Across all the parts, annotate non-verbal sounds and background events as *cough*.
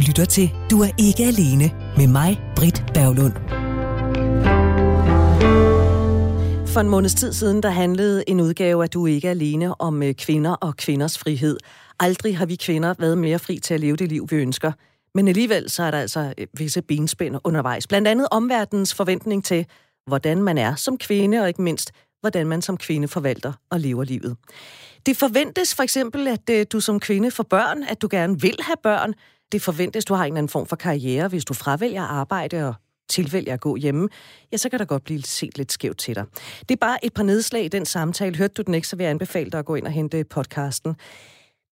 lytter til Du er ikke alene med mig, Britt Berglund. For en måneds tid siden, der handlede en udgave af Du er ikke alene om øh, kvinder og kvinders frihed. Aldrig har vi kvinder været mere fri til at leve det liv, vi ønsker. Men alligevel så er der altså øh, visse benspænd undervejs. Blandt andet omverdens forventning til, hvordan man er som kvinde, og ikke mindst, hvordan man som kvinde forvalter og lever livet. Det forventes for eksempel, at øh, du som kvinde får børn, at du gerne vil have børn. Det forventes, du har en eller anden form for karriere, hvis du fravælger arbejde og tilvælger at gå hjemme, ja, så kan der godt blive set lidt skævt til dig. Det er bare et par nedslag i den samtale. Hørte du den ikke, så vil jeg anbefale dig at gå ind og hente podcasten.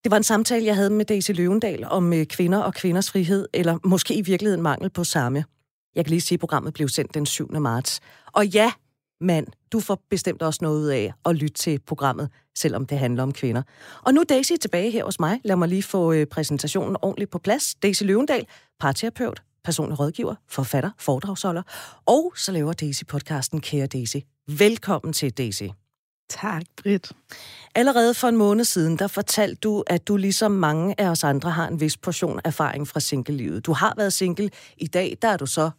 Det var en samtale, jeg havde med Daisy Løvendal om øh, kvinder og kvinders frihed, eller måske i virkeligheden mangel på samme. Jeg kan lige sige, at programmet blev sendt den 7. marts. Og ja, mand, du får bestemt også noget ud af at lytte til programmet, selvom det handler om kvinder. Og nu er Daisy tilbage her hos mig. Lad mig lige få øh, præsentationen ordentligt på plads. Daisy Løvendal, parterapeut, personlig rådgiver, forfatter, foredragsholder, og så laver Daisy podcasten Kære Daisy. Velkommen til Daisy. Tak, Britt. Allerede for en måned siden, der fortalte du, at du ligesom mange af os andre har en vis portion erfaring fra singlelivet. Du har været single. I dag, der er du så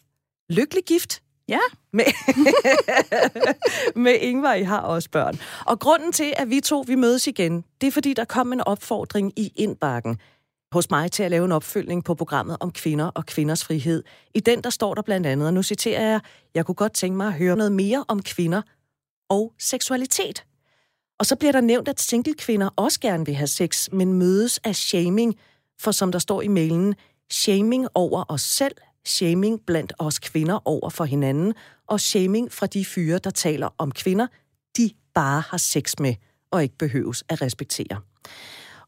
lykkelig gift. Ja. Med, *laughs* med Ingvar, I har også børn. Og grunden til, at vi to vi mødes igen, det er fordi, der kom en opfordring i indbakken hos mig til at lave en opfølgning på programmet om kvinder og kvinders frihed. I den, der står der blandt andet, og nu citerer jeg, jeg kunne godt tænke mig at høre noget mere om kvinder og seksualitet. Og så bliver der nævnt, at single-kvinder også gerne vil have sex, men mødes af shaming, for som der står i mailen, shaming over os selv, shaming blandt os kvinder over for hinanden, og shaming fra de fyre, der taler om kvinder, de bare har sex med og ikke behøves at respektere.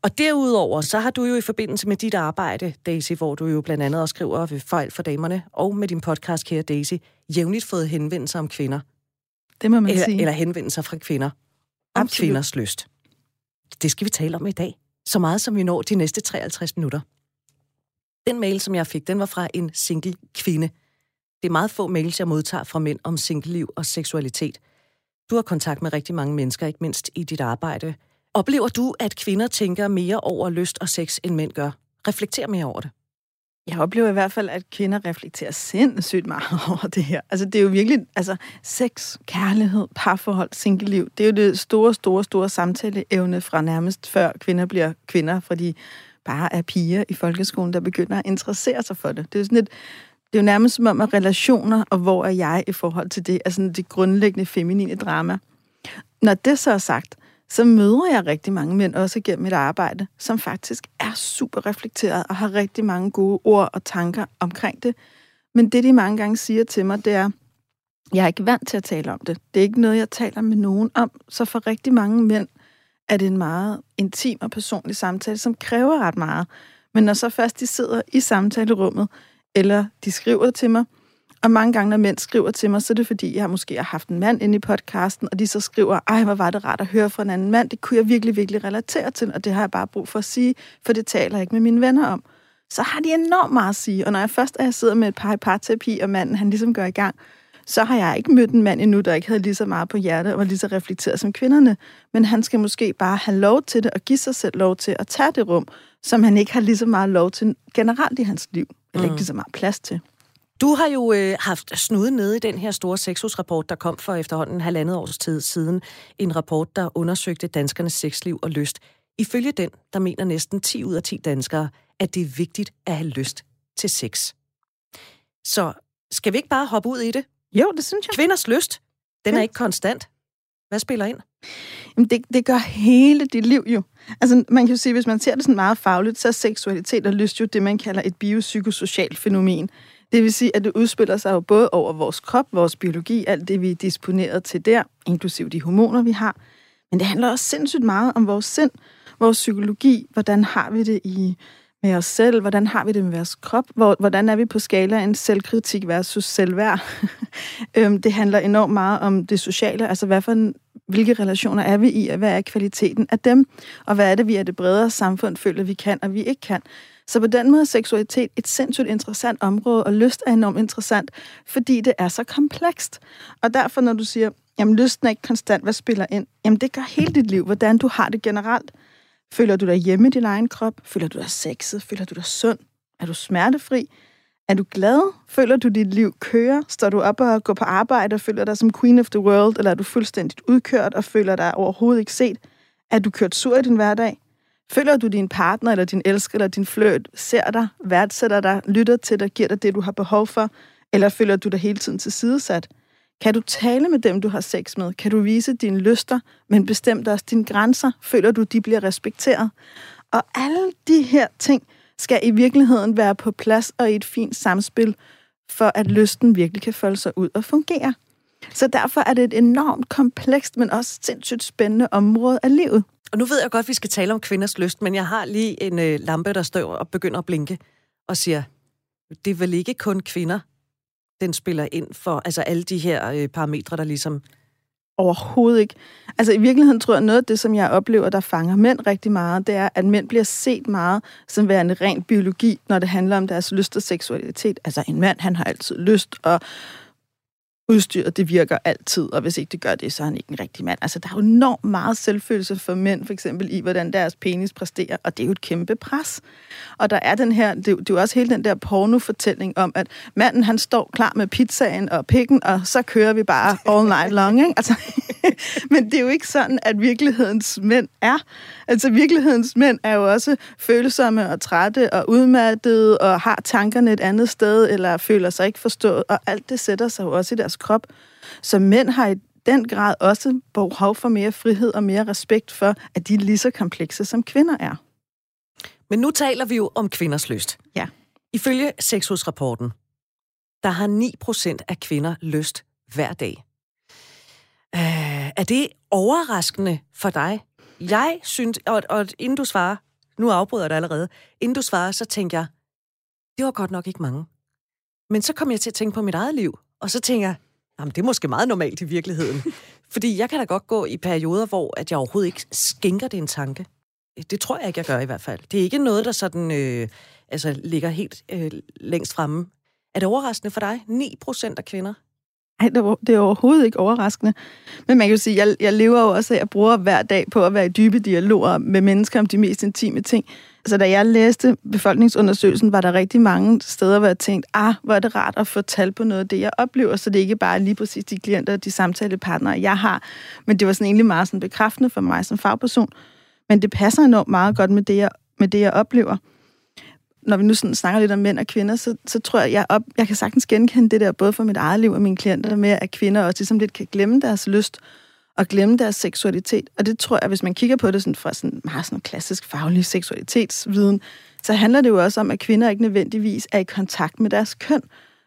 Og derudover, så har du jo i forbindelse med dit arbejde, Daisy, hvor du jo blandt andet også skriver ved Fejl for Damerne, og med din podcast, kære Daisy, jævnligt fået henvendelser om kvinder. Det må man eller, sige. Eller henvendelser fra kvinder om Absolut. kvinders lyst. Det skal vi tale om i dag. Så meget som vi når de næste 53 minutter. Den mail, som jeg fik, den var fra en single kvinde. Det er meget få mails, jeg modtager fra mænd om singleliv og seksualitet. Du har kontakt med rigtig mange mennesker, ikke mindst i dit arbejde. Oplever du, at kvinder tænker mere over lyst og sex, end mænd gør? Reflekter mere over det. Jeg oplever i hvert fald, at kvinder reflekterer sindssygt meget *laughs* over det her. Altså, det er jo virkelig, altså, sex, kærlighed, parforhold, singleliv, det er jo det store, store, store samtaleevne fra nærmest før kvinder bliver kvinder, fra de bare er piger i folkeskolen, der begynder at interessere sig for det. Det er sådan et, det er jo nærmest som om, at relationer, og hvor er jeg i forhold til det, er sådan det grundlæggende feminine drama. Når det så er sagt, så møder jeg rigtig mange mænd, også gennem mit arbejde, som faktisk er super reflekteret og har rigtig mange gode ord og tanker omkring det. Men det, de mange gange siger til mig, det er, jeg er ikke vant til at tale om det. Det er ikke noget, jeg taler med nogen om. Så for rigtig mange mænd er det en meget intim og personlig samtale, som kræver ret meget. Men når så først de sidder i samtalerummet, eller de skriver til mig, og mange gange, når mænd skriver til mig, så er det fordi, jeg måske har haft en mand inde i podcasten, og de så skriver, ej, hvor var det rart at høre fra en anden mand. Det kunne jeg virkelig, virkelig relatere til, og det har jeg bare brug for at sige, for det taler jeg ikke med mine venner om. Så har de enormt meget at sige, og når jeg først er jeg sidder med et par i parterapi, og manden han ligesom går i gang, så har jeg ikke mødt en mand endnu, der ikke havde lige så meget på hjerte og var lige så reflekteret som kvinderne. Men han skal måske bare have lov til det og give sig selv lov til at tage det rum, som han ikke har lige så meget lov til generelt i hans liv, eller mm. ikke lige så meget plads til. Du har jo øh, haft snuden nede i den her store sexusrapport, der kom for efterhånden halvandet års tid siden. En rapport, der undersøgte danskernes sexliv og lyst. Ifølge den, der mener næsten 10 ud af 10 danskere, at det er vigtigt at have lyst til sex. Så skal vi ikke bare hoppe ud i det? Jo, det synes jeg. Kvinders lyst, den er ikke konstant. Hvad spiller ind? Jamen, det, det gør hele dit liv jo. Altså, man kan jo sige, hvis man ser det sådan meget fagligt, så er seksualitet og lyst jo det, man kalder et biopsykosocialt fænomen. Det vil sige, at det udspiller sig jo både over vores krop, vores biologi, alt det, vi er disponeret til der, inklusive de hormoner, vi har. Men det handler også sindssygt meget om vores sind, vores psykologi, hvordan har vi det i med os selv, hvordan har vi det med vores krop, Hvor, hvordan er vi på skalaen selvkritik versus selvværd. *laughs* Øhm, det handler enormt meget om det sociale, altså hvad for en, hvilke relationer er vi i, og hvad er kvaliteten af dem, og hvad er det, vi er det bredere samfund føler, vi kan, og vi ikke kan. Så på den måde er seksualitet et sindssygt interessant område, og lyst er enormt interessant, fordi det er så komplekst. Og derfor, når du siger, jamen lysten er ikke konstant, hvad spiller ind? Jamen det gør hele dit liv, hvordan du har det generelt. Føler du dig hjemme i din egen krop? Føler du dig sexet? Føler du dig sund? Er du smertefri? Er du glad? Føler du, dit liv kører? Står du op og går på arbejde og føler dig som queen of the world? Eller er du fuldstændigt udkørt og føler dig overhovedet ikke set? Er du kørt sur i din hverdag? Føler du, din partner eller din elsker eller din fløjt ser dig, værdsætter dig, lytter til dig, giver dig det, du har behov for? Eller føler du dig hele tiden til sidesat? Kan du tale med dem, du har sex med? Kan du vise dine lyster, men bestemt også dine grænser? Føler du, de bliver respekteret? Og alle de her ting skal i virkeligheden være på plads og i et fint samspil, for at lysten virkelig kan folde sig ud og fungere. Så derfor er det et enormt komplekst, men også sindssygt spændende område af livet. Og nu ved jeg godt, at vi skal tale om kvinders lyst, men jeg har lige en øh, lampe, der står og begynder at blinke og siger, det er vel ikke kun kvinder, den spiller ind for, altså alle de her øh, parametre, der ligesom... Overhovedet ikke. Altså i virkeligheden tror jeg, noget af det, som jeg oplever, der fanger mænd rigtig meget, det er, at mænd bliver set meget som værende ren biologi, når det handler om deres lyst og seksualitet. Altså en mand, han har altid lyst, og udstyret, det virker altid, og hvis ikke det gør det, så er han ikke en rigtig mand. Altså, der er jo enormt meget selvfølelse for mænd, for eksempel i, hvordan deres penis præsterer, og det er jo et kæmpe pres. Og der er den her, det, det er jo også hele den der pornofortælling om, at manden, han står klar med pizzaen og pikken, og så kører vi bare all night long, ikke? Altså, *laughs* men det er jo ikke sådan, at virkelighedens mænd er. Altså, virkelighedens mænd er jo også følsomme og trætte og udmattede, og har tankerne et andet sted, eller føler sig ikke forstået, og alt det sætter sig jo også i deres krop. Så mænd har i den grad også behov for mere frihed og mere respekt for, at de er lige så komplekse, som kvinder er. Men nu taler vi jo om kvinders lyst. Ja. Ifølge sexhusrapporten, der har 9% af kvinder lyst hver dag. Øh, er det overraskende for dig? Jeg synes, og, og inden du svarer, nu afbryder jeg dig allerede, inden du svarer, så tænker jeg, det var godt nok ikke mange. Men så kom jeg til at tænke på mit eget liv, og så tænker jeg, jamen, det er måske meget normalt i virkeligheden. *laughs* Fordi jeg kan da godt gå i perioder, hvor at jeg overhovedet ikke skænker det en tanke. Det tror jeg ikke, jeg gør i hvert fald. Det er ikke noget, der sådan, øh, altså, ligger helt øh, længst fremme. Er det overraskende for dig? 9 procent af kvinder? Ej, det er overhovedet ikke overraskende. Men man kan jo sige, jeg, jeg lever jo også af, jeg bruger hver dag på at være i dybe dialoger med mennesker om de mest intime ting. Så da jeg læste befolkningsundersøgelsen, var der rigtig mange steder, hvor jeg tænkte, ah, hvor er det rart at få tal på noget af det, jeg oplever, så det er ikke bare lige præcis de klienter og de samtalepartnere, jeg har. Men det var sådan egentlig meget sådan bekræftende for mig som fagperson. Men det passer enormt meget godt med det, jeg, med det, jeg oplever når vi nu sådan snakker lidt om mænd og kvinder, så, så tror jeg, jeg, op, jeg kan sagtens genkende det der, både for mit eget liv og mine klienter, med, at kvinder også ligesom lidt kan glemme deres lyst og glemme deres seksualitet. Og det tror jeg, hvis man kigger på det sådan fra sådan meget sådan klassisk faglig seksualitetsviden, så handler det jo også om, at kvinder ikke nødvendigvis er i kontakt med deres køn,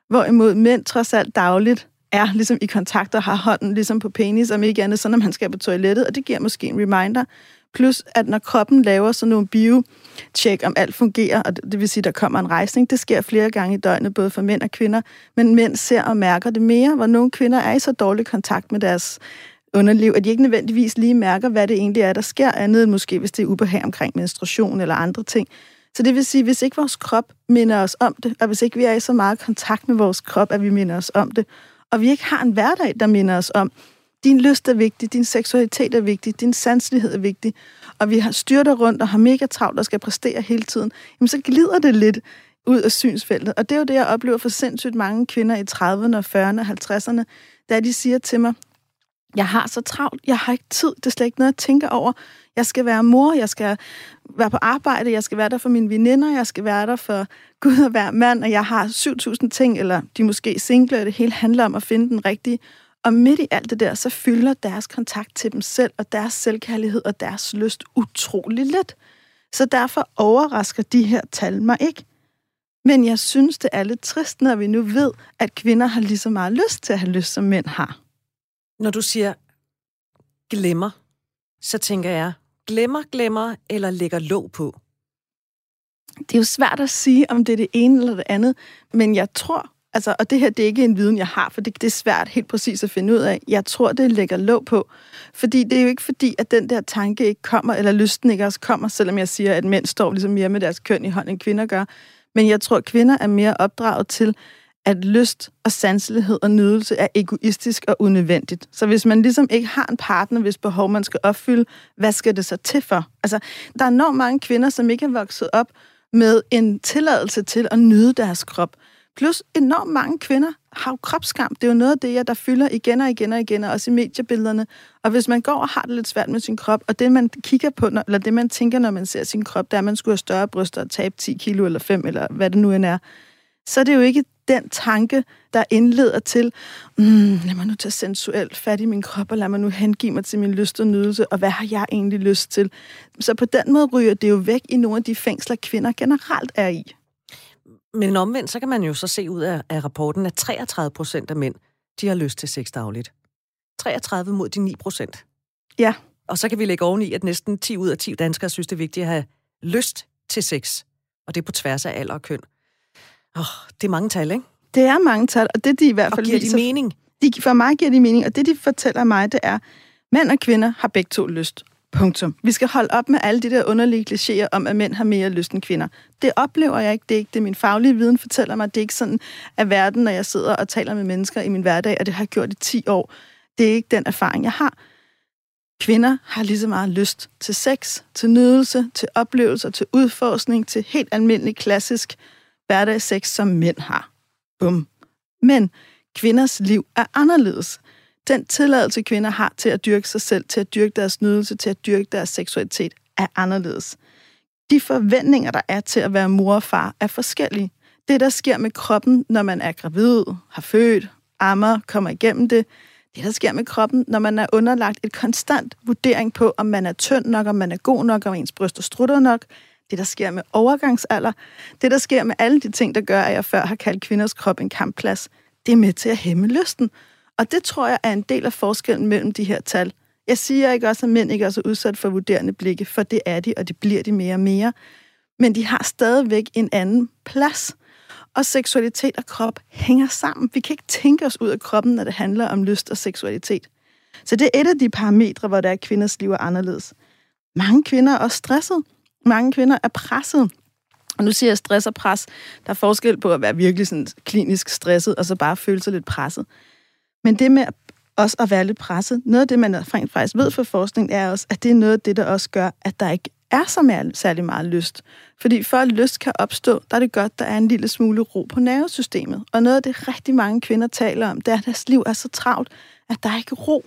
hvorimod mænd trods alt dagligt er ligesom i kontakt og har hånden ligesom på penis, om ikke andet, så når man skal på toilettet, og det giver måske en reminder. Plus, at når kroppen laver sådan nogle bio-check, om alt fungerer, og det vil sige, at der kommer en rejsning, det sker flere gange i døgnet, både for mænd og kvinder, men mænd ser og mærker det mere, hvor nogle kvinder er i så dårlig kontakt med deres underliv, at de ikke nødvendigvis lige mærker, hvad det egentlig er, der sker, andet end måske, hvis det er ubehag omkring menstruation eller andre ting. Så det vil sige, hvis ikke vores krop minder os om det, og hvis ikke vi er i så meget kontakt med vores krop, at vi minder os om det, og vi ikke har en hverdag, der minder os om, din lyst er vigtig, din seksualitet er vigtig, din sanselighed er vigtig, og vi har styrter rundt og har mega travlt og skal præstere hele tiden, jamen så glider det lidt ud af synsfeltet. Og det er jo det, jeg oplever for sindssygt mange kvinder i 30'erne, 40'erne og 50'erne, da de siger til mig, jeg har så travlt, jeg har ikke tid, det er slet ikke noget, jeg tænker over. Jeg skal være mor, jeg skal være på arbejde, jeg skal være der for mine veninder, jeg skal være der for Gud og hver mand, og jeg har 7.000 ting, eller de måske single, og det hele handler om at finde den rigtige. Og midt i alt det der, så fylder deres kontakt til dem selv, og deres selvkærlighed og deres lyst utrolig lidt. Så derfor overrasker de her tal mig ikke. Men jeg synes, det er lidt trist, når vi nu ved, at kvinder har lige så meget lyst til at have lyst, som mænd har. Når du siger glemmer, så tænker jeg, glemmer, glemmer eller lægger låg på? Det er jo svært at sige, om det er det ene eller det andet, men jeg tror, altså, og det her det er ikke en viden, jeg har, for det, det er svært helt præcis at finde ud af. Jeg tror, det lægger låg på, fordi det er jo ikke fordi, at den der tanke ikke kommer, eller lysten ikke også kommer, selvom jeg siger, at mænd står ligesom mere med deres køn i hånden, end kvinder gør. Men jeg tror, at kvinder er mere opdraget til, at lyst og sanselighed og nydelse er egoistisk og unødvendigt. Så hvis man ligesom ikke har en partner, hvis behov man skal opfylde, hvad skal det så til for? Altså, der er enormt mange kvinder, som ikke er vokset op, med en tilladelse til at nyde deres krop. Plus enormt mange kvinder har jo kropsskam. Det er jo noget af det, der fylder igen og igen og igen, også i mediebillederne. Og hvis man går og har det lidt svært med sin krop, og det man kigger på, eller det man tænker, når man ser sin krop, det er, at man skulle have større bryster og tabe 10 kilo eller 5, eller hvad det nu end er, så er det jo ikke den tanke, der indleder til, mm, lad mig nu tage sensuelt fat i min krop, og lad mig nu hengive mig til min lyst og nydelse, og hvad har jeg egentlig lyst til? Så på den måde ryger det jo væk i nogle af de fængsler, kvinder generelt er i. Men omvendt, så kan man jo så se ud af, af rapporten, at 33 procent af mænd, de har lyst til sex dagligt. 33 mod de 9 procent. Ja. Og så kan vi lægge oveni, at næsten 10 ud af 10 danskere synes, det er vigtigt at have lyst til sex. Og det er på tværs af alder og køn. Oh, det er mange tal, ikke? Det er mange tal, og det de i hvert fald og giver viser, de mening? De, for mig giver de mening, og det de fortæller mig, det er, mænd og kvinder har begge to lyst. Punktum. Vi skal holde op med alle de der underlige klichéer om, at mænd har mere lyst end kvinder. Det oplever jeg ikke. Det er ikke det, min faglige viden fortæller mig. Det er ikke sådan, at verden, når jeg sidder og taler med mennesker i min hverdag, og det har jeg gjort i 10 år. Det er ikke den erfaring, jeg har. Kvinder har lige så meget lyst til sex, til nydelse, til oplevelser, til udforskning, til helt almindelig klassisk hverdagssex, som mænd har. Bum. Men kvinders liv er anderledes. Den tilladelse, kvinder har til at dyrke sig selv, til at dyrke deres nydelse, til at dyrke deres seksualitet, er anderledes. De forventninger, der er til at være mor og far, er forskellige. Det, der sker med kroppen, når man er gravid, har født, ammer, kommer igennem det, det, der sker med kroppen, når man er underlagt et konstant vurdering på, om man er tynd nok, om man er god nok, om ens bryster strutter nok, det, der sker med overgangsalder, det, der sker med alle de ting, der gør, at jeg før har kaldt kvinders krop en kampplads, det er med til at hæmme lysten. Og det tror jeg er en del af forskellen mellem de her tal. Jeg siger ikke også, at mænd ikke er så udsat for vurderende blikke, for det er de, og det bliver de mere og mere. Men de har stadigvæk en anden plads. Og seksualitet og krop hænger sammen. Vi kan ikke tænke os ud af kroppen, når det handler om lyst og seksualitet. Så det er et af de parametre, hvor der er kvinders liv er anderledes. Mange kvinder er også stresset. Mange kvinder er presset. Og nu siger jeg stress og pres. Der er forskel på at være virkelig sådan klinisk stresset, og så bare føle sig lidt presset. Men det med også at være lidt presset, noget af det, man faktisk ved fra forskning, er også, at det er noget af det, der også gør, at der ikke er så mere, særlig meget lyst. Fordi for at lyst kan opstå, der er det godt, der er en lille smule ro på nervesystemet. Og noget af det, rigtig mange kvinder taler om, det er, at deres liv er så travlt, at der er ikke ro.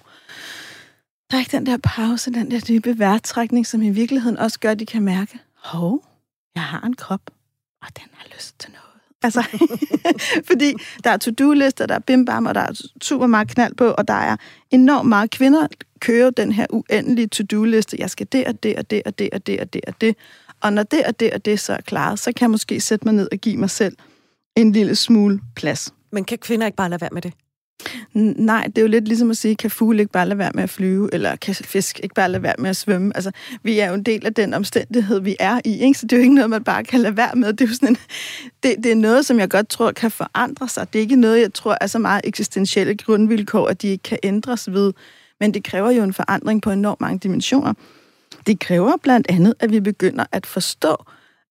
Der er ikke den der pause, den der dybe vejrtrækning, som i virkeligheden også gør, at de kan mærke, hov, jeg har en krop, og den har lyst til noget. Altså, *laughs* fordi der er to-do-lister, der er bim bam, og der er super meget knald på, og der er enormt meget kvinder kører den her uendelige to-do-liste. Jeg skal det og det og det og det og det og det og det. Og når det og det og det så er klaret, så kan jeg måske sætte mig ned og give mig selv en lille smule plads. Men kan kvinder ikke bare lade være med det? Nej, det er jo lidt ligesom at sige, kan fugle ikke bare lade være med at flyve, eller kan fisk ikke bare lade være med at svømme? Altså, vi er jo en del af den omstændighed, vi er i, ikke? så det er jo ikke noget, man bare kan lade være med. Det er, jo sådan en, det, det er noget, som jeg godt tror kan forandre sig. Det er ikke noget, jeg tror er så meget eksistentielle grundvilkår, at de ikke kan ændres ved, men det kræver jo en forandring på enormt mange dimensioner. Det kræver blandt andet, at vi begynder at forstå,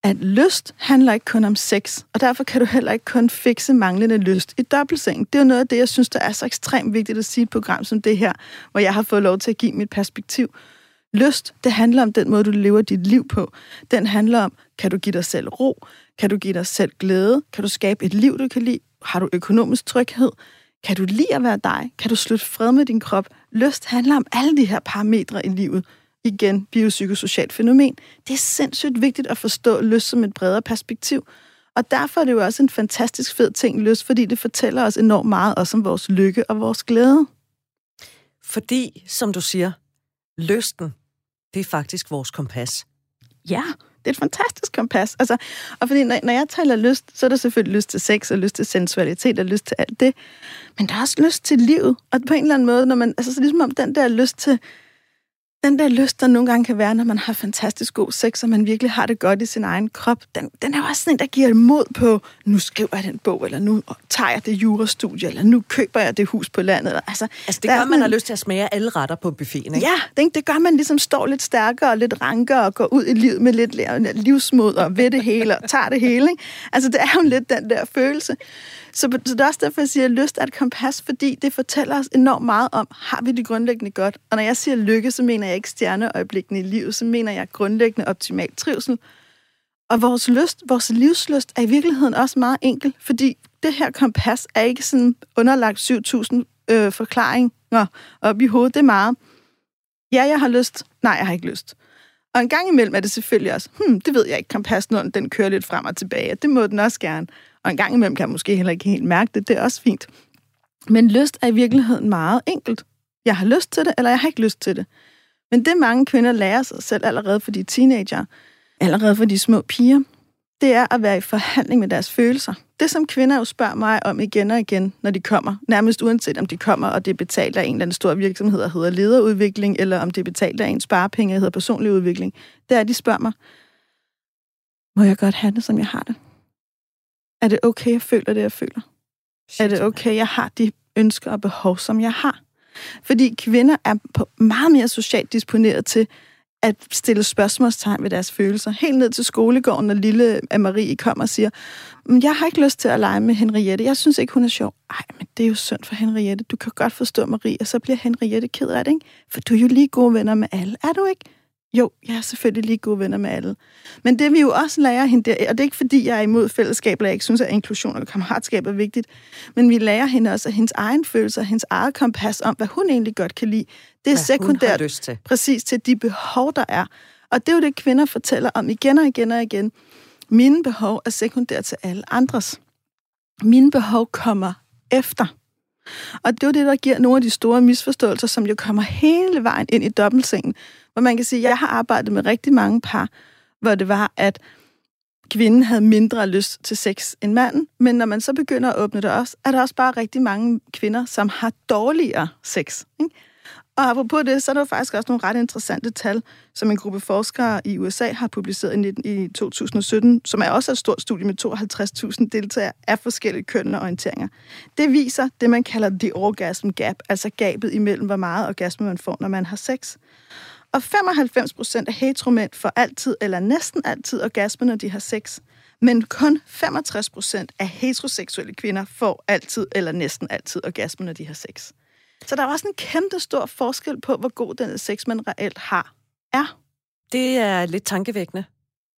at lyst handler ikke kun om sex, og derfor kan du heller ikke kun fikse manglende lyst i dobbeltseng. Det er noget af det, jeg synes, der er så ekstremt vigtigt at sige i et program som det her, hvor jeg har fået lov til at give mit perspektiv. Lyst, det handler om den måde, du lever dit liv på. Den handler om, kan du give dig selv ro? Kan du give dig selv glæde? Kan du skabe et liv, du kan lide? Har du økonomisk tryghed? Kan du lide at være dig? Kan du slutte fred med din krop? Lyst handler om alle de her parametre i livet igen biopsykosocialt fænomen. Det er sindssygt vigtigt at forstå lyst som et bredere perspektiv. Og derfor er det jo også en fantastisk fed ting, lyst, fordi det fortæller os enormt meget også om vores lykke og vores glæde. Fordi, som du siger, lysten, det er faktisk vores kompas. Ja, det er et fantastisk kompas. Altså, og fordi når, når jeg taler lyst, så er der selvfølgelig lyst til sex, og lyst til sensualitet, og lyst til alt det. Men der er også lyst til livet. Og på en eller anden måde, når man, altså så ligesom om den der lyst til, den der lyst, der nogle gange kan være, når man har fantastisk god sex, og man virkelig har det godt i sin egen krop, den, den er jo også sådan en, der giver mod på, nu skriver jeg den bog, eller nu tager jeg det jurastudie, eller nu køber jeg det hus på landet. Altså, altså det gør, man, man har lyst til at smage alle retter på buffeten, ikke? Ja, det, det gør man ligesom står lidt stærkere og lidt rankere og går ud i livet med lidt livsmod og ved det hele og tager det hele. Ikke? Altså, det er jo lidt den der følelse. Så, så det er også derfor, jeg siger, at lyst er et kompas, fordi det fortæller os enormt meget om, har vi det grundlæggende godt? Og når jeg siger lykke, så mener jeg ikke stjerneøjeblikkene i livet, så mener jeg grundlæggende optimal trivsel. Og vores lyst, vores livslyst er i virkeligheden også meget enkel, fordi det her kompas er ikke sådan underlagt 7.000 øh, forklaringer op i hovedet. Det er meget. Ja, jeg har lyst. Nej, jeg har ikke lyst. Og en gang imellem er det selvfølgelig også, hmm, det ved jeg ikke, kompassen, den kører lidt frem og tilbage. Det må den også gerne. Og en gang imellem kan jeg måske heller ikke helt mærke det. Det er også fint. Men lyst er i virkeligheden meget enkelt. Jeg har lyst til det, eller jeg har ikke lyst til det. Men det mange kvinder lærer sig selv allerede for de teenager, allerede for de små piger, det er at være i forhandling med deres følelser. Det, som kvinder jo spørger mig om igen og igen, når de kommer, nærmest uanset om de kommer, og det er betalt af en eller anden stor virksomhed, der hedder lederudvikling, eller om det er betalt af en sparepenge, der hedder personlig udvikling, det er, at de spørger mig, må jeg godt have det, som jeg har det? Er det okay, jeg føler det, jeg føler? Er det okay, jeg har de ønsker og behov, som jeg har? Fordi kvinder er på meget mere socialt disponeret til at stille spørgsmålstegn ved deres følelser. Helt ned til skolegården, når lille Marie kommer og siger, jeg har ikke lyst til at lege med Henriette. Jeg synes ikke, hun er sjov. Ej, men det er jo synd for Henriette. Du kan godt forstå Marie, og så bliver Henriette ked af det, ikke? For du er jo lige gode venner med alle, er du ikke? Jo, jeg er selvfølgelig lige gode venner med alle. Men det vi jo også lærer hende der, og det er ikke fordi, jeg er imod fællesskab, eller jeg ikke synes, at inklusion og kammeratskab er vigtigt, men vi lærer hende også, at hendes egen følelser, hendes eget kompas om, hvad hun egentlig godt kan lide, det er sekundært lyst til. præcis til de behov, der er. Og det er jo det, kvinder fortæller om igen og igen og igen. Mine behov er sekundært til alle andres. Mine behov kommer efter. Og det er jo det, der giver nogle af de store misforståelser, som jo kommer hele vejen ind i dobbeltsengen. Hvor man kan sige, at jeg har arbejdet med rigtig mange par, hvor det var, at kvinden havde mindre lyst til sex end manden, men når man så begynder at åbne det også, er der også bare rigtig mange kvinder, som har dårligere sex. Ikke? Og apropos det, så er der faktisk også nogle ret interessante tal, som en gruppe forskere i USA har publiceret i 2017, som er også et stort studie med 52.000 deltagere af forskellige køn og orienteringer. Det viser det, man kalder the orgasm gap, altså gabet imellem, hvor meget orgasme man får, når man har sex. Og 95 procent af heteromænd får altid eller næsten altid orgasme, når de har sex. Men kun 65 procent af heteroseksuelle kvinder får altid eller næsten altid orgasme, når de har sex. Så der er også en kæmpe stor forskel på, hvor god den sex, man reelt har, er. Det er lidt tankevækkende.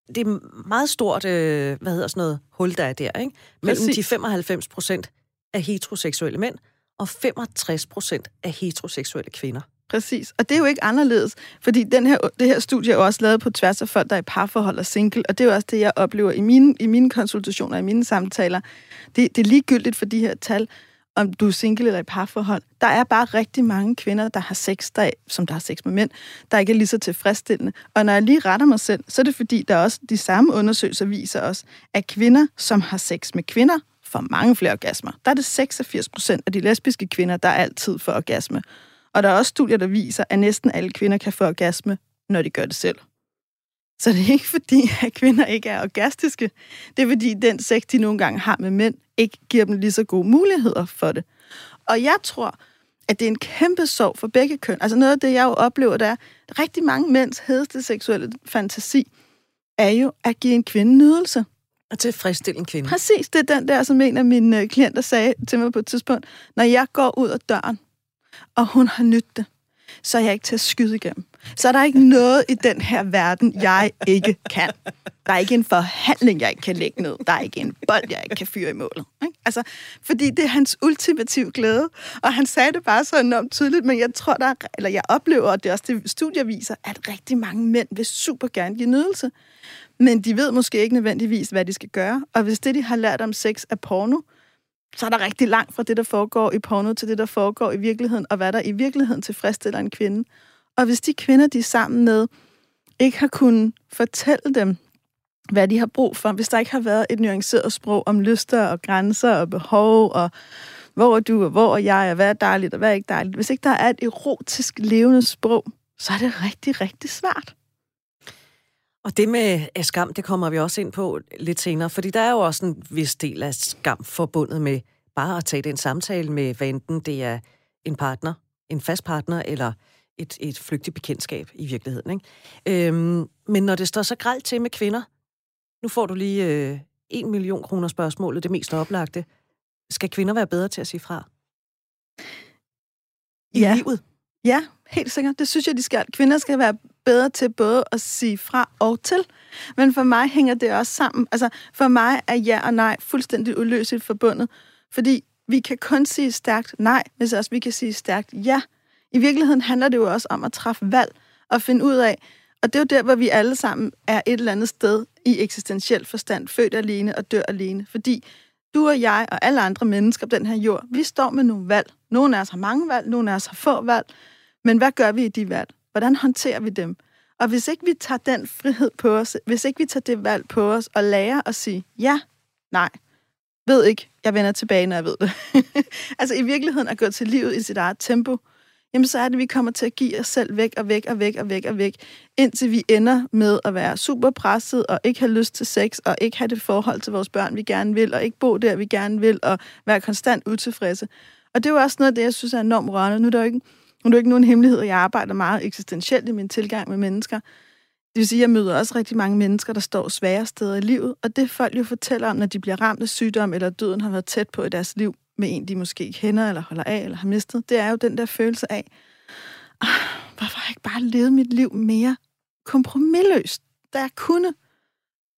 Det er meget stort, øh, hvad hedder sådan noget, hul, der er der, ikke? Mellem Præcis. de 95 procent af heteroseksuelle mænd og 65 procent af heteroseksuelle kvinder. Præcis, og det er jo ikke anderledes, fordi den her, det her studie er jo også lavet på tværs af folk, der er i parforhold og single, og det er jo også det, jeg oplever i mine, i mine konsultationer, i mine samtaler. Det, det er ligegyldigt for de her tal, om du er single eller i parforhold. Der er bare rigtig mange kvinder, der har sex, der, som der har sex med mænd, der ikke er lige så tilfredsstillende. Og når jeg lige retter mig selv, så er det fordi, der også de samme undersøgelser viser os, at kvinder, som har sex med kvinder, får mange flere orgasmer. Der er det 86 procent af de lesbiske kvinder, der altid får orgasme. Og der er også studier, der viser, at næsten alle kvinder kan få orgasme, når de gør det selv. Så det er ikke fordi, at kvinder ikke er orgastiske. Det er fordi, den sex, de nogle gange har med mænd, ikke giver dem lige så gode muligheder for det. Og jeg tror, at det er en kæmpe sorg for begge køn. Altså noget af det, jeg jo oplever, der er, at rigtig mange mænds hedeste seksuelle fantasi, er jo at give en kvinde nydelse. At tilfredsstille en kvinde. Præcis, det er den der, som en af mine øh, klienter sagde til mig på et tidspunkt. Når jeg går ud af døren, og hun har nyttet det, så er jeg ikke til at skyde igennem. Så er der ikke noget i den her verden, jeg ikke kan. Der er ikke en forhandling, jeg ikke kan lægge ned. Der er ikke en bold, jeg ikke kan fyre i målet. Ikke? Altså, fordi det er hans ultimative glæde. Og han sagde det bare så enormt tydeligt, men jeg tror, der er, eller jeg oplever, og det er også det, studier viser, at rigtig mange mænd vil super gerne give nydelse. Men de ved måske ikke nødvendigvis, hvad de skal gøre. Og hvis det, de har lært om sex, er porno, så er der rigtig langt fra det, der foregår i porno, til det, der foregår i virkeligheden, og hvad der i virkeligheden tilfredsstiller en kvinde. Og hvis de kvinder, de er sammen med, ikke har kunnet fortælle dem, hvad de har brug for, hvis der ikke har været et nuanceret sprog om lyster og grænser og behov, og hvor er du, og hvor er jeg, og hvad er dejligt, og hvad er ikke dejligt. Hvis ikke der er et erotisk levende sprog, så er det rigtig, rigtig svært. Og det med skam, det kommer vi også ind på lidt senere, fordi der er jo også en vis del af skam forbundet med bare at tage den samtale med, hvad enten det er en partner, en fast partner, eller et, et flygtigt bekendtskab i virkeligheden. Ikke? Øhm, men når det står så gralt til med kvinder, nu får du lige øh, en million kroner spørgsmålet, det mest oplagte. Skal kvinder være bedre til at sige fra? I ja. livet? Ja, helt sikkert. Det synes jeg, de skal. Kvinder skal være bedre til både at sige fra og til. Men for mig hænger det også sammen. Altså, for mig er ja og nej fuldstændig uløseligt forbundet. Fordi vi kan kun sige stærkt nej, hvis også vi kan sige stærkt ja. I virkeligheden handler det jo også om at træffe valg og finde ud af, og det er jo der, hvor vi alle sammen er et eller andet sted i eksistentiel forstand, født alene og dør alene. Fordi du og jeg og alle andre mennesker på den her jord, vi står med nogle valg. Nogle af os har mange valg, nogle af os har få valg. Men hvad gør vi i de valg? Hvordan håndterer vi dem? Og hvis ikke vi tager den frihed på os, hvis ikke vi tager det valg på os og lærer at sige ja, nej, ved ikke, jeg vender tilbage, når jeg ved det. *laughs* altså i virkeligheden at gå til livet i sit eget tempo, jamen så er det, at vi kommer til at give os selv væk og væk og væk og væk og væk, indtil vi ender med at være super presset og ikke have lyst til sex og ikke have det forhold til vores børn, vi gerne vil, og ikke bo der, vi gerne vil, og være konstant utilfredse. Og det er jo også noget af det, jeg synes er enormt rørende. Nu er der jo ikke, nu er det ikke nogen hemmelighed, at jeg arbejder meget eksistentielt i min tilgang med mennesker. Det vil sige, at jeg møder også rigtig mange mennesker, der står svære steder i livet, og det folk jo fortæller om, når de bliver ramt af sygdom, eller døden har været tæt på i deres liv, med en, de måske kender, eller holder af, eller har mistet, det er jo den der følelse af, ah, hvorfor har jeg ikke bare levet mit liv mere kompromilløst, da jeg kunne?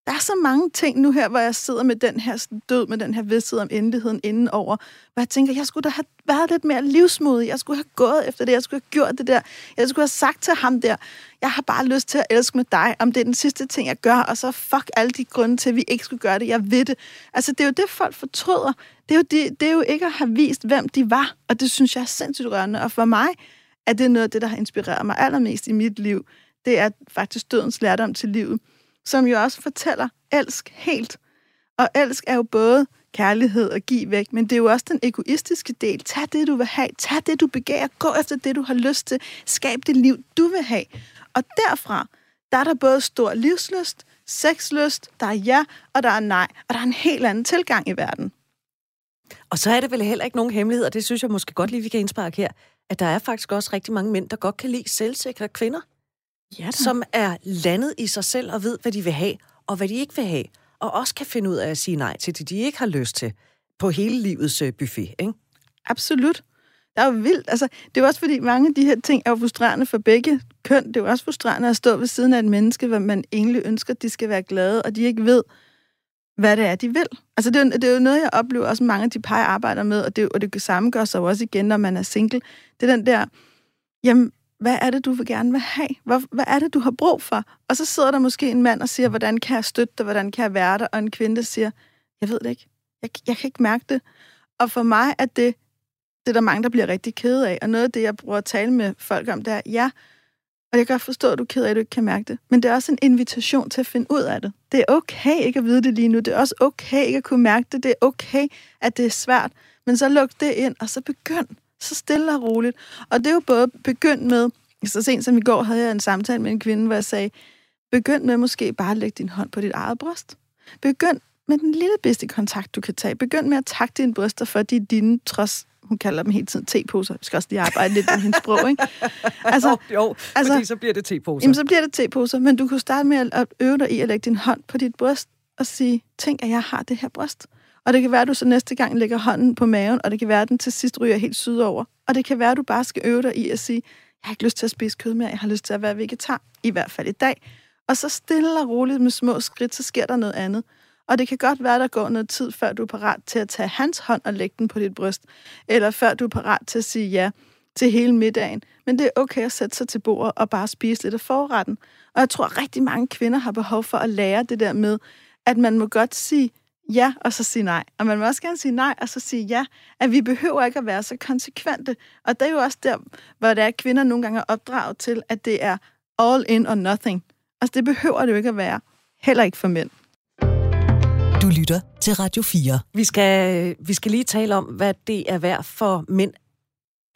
Der er så mange ting nu her, hvor jeg sidder med den her død, med den her vidsthed om endeligheden indenover, hvor jeg tænker, jeg skulle da have været lidt mere livsmodig. Jeg skulle have gået efter det. Jeg skulle have gjort det der. Jeg skulle have sagt til ham der, jeg har bare lyst til at elske med dig, om det er den sidste ting, jeg gør, og så fuck alle de grunde til, at vi ikke skulle gøre det. Jeg ved det. Altså, det er jo det, folk fortryder. Det er jo, det, det er jo ikke at have vist, hvem de var, og det synes jeg er sindssygt rørende. Og for mig er det noget af det, der har inspireret mig allermest i mit liv. Det er faktisk dødens lærdom til livet som jo også fortæller, elsk helt. Og elsk er jo både kærlighed og give væk, men det er jo også den egoistiske del. Tag det, du vil have. Tag det, du begærer. Gå efter det, du har lyst til. Skab det liv, du vil have. Og derfra, der er der både stor livsløst, sexlyst, der er ja, og der er nej. Og der er en helt anden tilgang i verden. Og så er det vel heller ikke nogen hemmelighed, og det synes jeg måske godt lige, vi kan indsparke her, at der er faktisk også rigtig mange mænd, der godt kan lide selvsikre kvinder ja, som er landet i sig selv og ved, hvad de vil have, og hvad de ikke vil have. Og også kan finde ud af at sige nej til det, de ikke har lyst til på hele livets øh, buffet, ikke? Absolut. Det er jo vildt. Altså, det er jo også fordi, mange af de her ting er jo frustrerende for begge køn. Det er jo også frustrerende at stå ved siden af et menneske, hvor man egentlig ønsker, at de skal være glade, og de ikke ved, hvad det er, de vil. Altså, det er, jo, det er jo noget, jeg oplever også mange af de par, jeg arbejder med, og det, og det samme gør sig jo også igen, når man er single. Det er den der, jamen, hvad er det, du vil gerne vil have? Hvad, hvad er det, du har brug for? Og så sidder der måske en mand og siger, hvordan kan jeg støtte dig? Hvordan kan jeg være der? Og en kvinde siger, jeg ved det ikke. Jeg, jeg kan ikke mærke det. Og for mig er det, det er der mange, der bliver rigtig kede af. Og noget af det, jeg bruger at tale med folk om, det er, ja, og jeg kan godt forstå, at du er ked af, at du ikke kan mærke det. Men det er også en invitation til at finde ud af det. Det er okay ikke at vide det lige nu. Det er også okay ikke at kunne mærke det. Det er okay, at det er svært. Men så luk det ind, og så begynd så stille og roligt. Og det er jo både begyndt med, så sent som i går havde jeg en samtale med en kvinde, hvor jeg sagde, begynd med måske bare at lægge din hånd på dit eget bryst. Begynd med den lille bedste kontakt, du kan tage. Begynd med at takke dine bryster, for de er dine, trods hun kalder dem hele tiden teposer. Vi skal også lige arbejde lidt med hendes sprog, ikke? *laughs* Altså, jo, altså, fordi så bliver det teposer. Jamen, så bliver det teposer, men du kunne starte med at øve dig i at lægge din hånd på dit bryst og sige, tænk, at jeg har det her bryst. Og det kan være, at du så næste gang lægger hånden på maven, og det kan være, at den til sidst ryger helt sydover. Og det kan være, at du bare skal øve dig i at sige, jeg har ikke lyst til at spise kød mere, jeg har lyst til at være vegetar, i hvert fald i dag. Og så stille og roligt med små skridt, så sker der noget andet. Og det kan godt være, at der går noget tid, før du er parat til at tage hans hånd og lægge den på dit bryst. Eller før du er parat til at sige ja til hele middagen. Men det er okay at sætte sig til bordet og bare spise lidt af forretten. Og jeg tror, at rigtig mange kvinder har behov for at lære det der med, at man må godt sige ja, og så sige nej. Og man må også gerne sige nej, og så sige ja. At vi behøver ikke at være så konsekvente. Og det er jo også der, hvor der er kvinder nogle gange er opdraget til, at det er all in or nothing. Altså det behøver det jo ikke at være. Heller ikke for mænd. Du lytter til Radio 4. Vi skal, vi skal lige tale om, hvad det er værd for mænd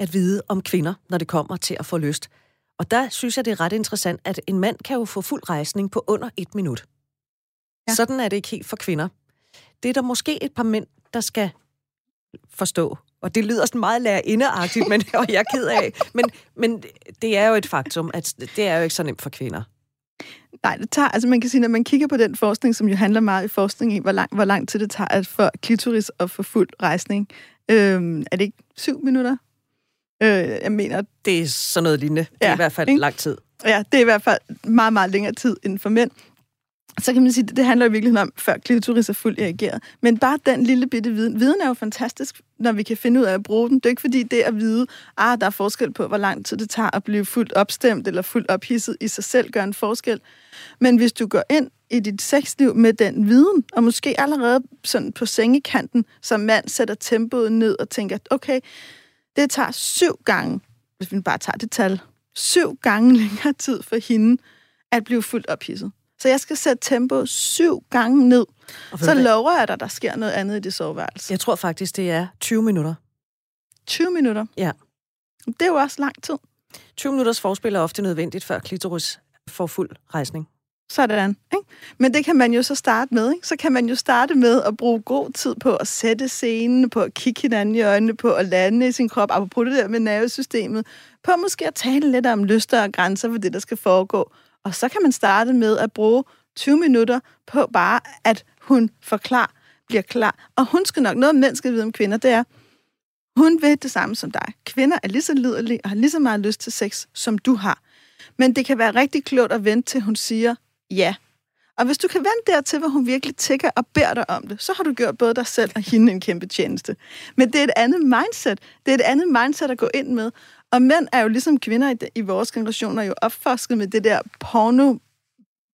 at vide om kvinder, når det kommer til at få lyst. Og der synes jeg, det er ret interessant, at en mand kan jo få fuld rejsning på under et minut. Ja. Sådan er det ikke helt for kvinder det er der måske et par mænd, der skal forstå. Og det lyder sådan meget lærerindeagtigt, men og jeg er ked af. Men, men det er jo et faktum, at det er jo ikke så nemt for kvinder. Nej, det tager, altså man kan sige, når man kigger på den forskning, som jo handler meget i forskning i, hvor lang, hvor lang tid det tager at få klitoris og få fuld rejsning, øhm, er det ikke syv minutter? Øh, jeg mener... Det er sådan noget lignende. Det er ja, i hvert fald ikke? lang tid. Ja, det er i hvert fald meget, meget længere tid end for mænd. Så kan man sige, at det handler i virkeligheden om, før klitoris er fuldt reageret. Men bare den lille bitte viden. Viden er jo fantastisk, når vi kan finde ud af at bruge den. Det er ikke fordi det at vide, at der er forskel på, hvor lang tid det tager at blive fuldt opstemt eller fuldt ophidset i sig selv, gør en forskel. Men hvis du går ind i dit sexliv med den viden, og måske allerede sådan på sengekanten, som mand sætter tempoet ned og tænker, okay, det tager syv gange, hvis vi bare tager det tal, syv gange *laughs* længere tid for hende at blive fuldt ophidset. Så jeg skal sætte tempoet syv gange ned. Så lover jeg dig, der sker noget andet i det soveværelse. Jeg tror faktisk, det er 20 minutter. 20 minutter? Ja. Det er jo også lang tid. 20 minutters forspil er ofte nødvendigt, før klitoris får fuld rejsning. Sådan, ikke? Men det kan man jo så starte med, ikke? Så kan man jo starte med at bruge god tid på at sætte scenen, på at kigge hinanden i øjnene, på at lande i sin krop, apropos det der med nervesystemet, på måske at tale lidt om lyster og grænser for det, der skal foregå. Og så kan man starte med at bruge 20 minutter på bare, at hun forklarer, bliver klar. Og hun skal nok, noget mænd skal vide om kvinder, det er, hun vil det samme som dig. Kvinder er lige så liderlige og har lige så meget lyst til sex, som du har. Men det kan være rigtig klogt at vente til, hun siger ja. Og hvis du kan vente dertil, hvor hun virkelig tigger og beder dig om det, så har du gjort både dig selv og hende en kæmpe tjeneste. Men det er et andet mindset. Det er et andet mindset at gå ind med. Og mænd er jo ligesom kvinder i, i vores generationer jo opfosket med det der porno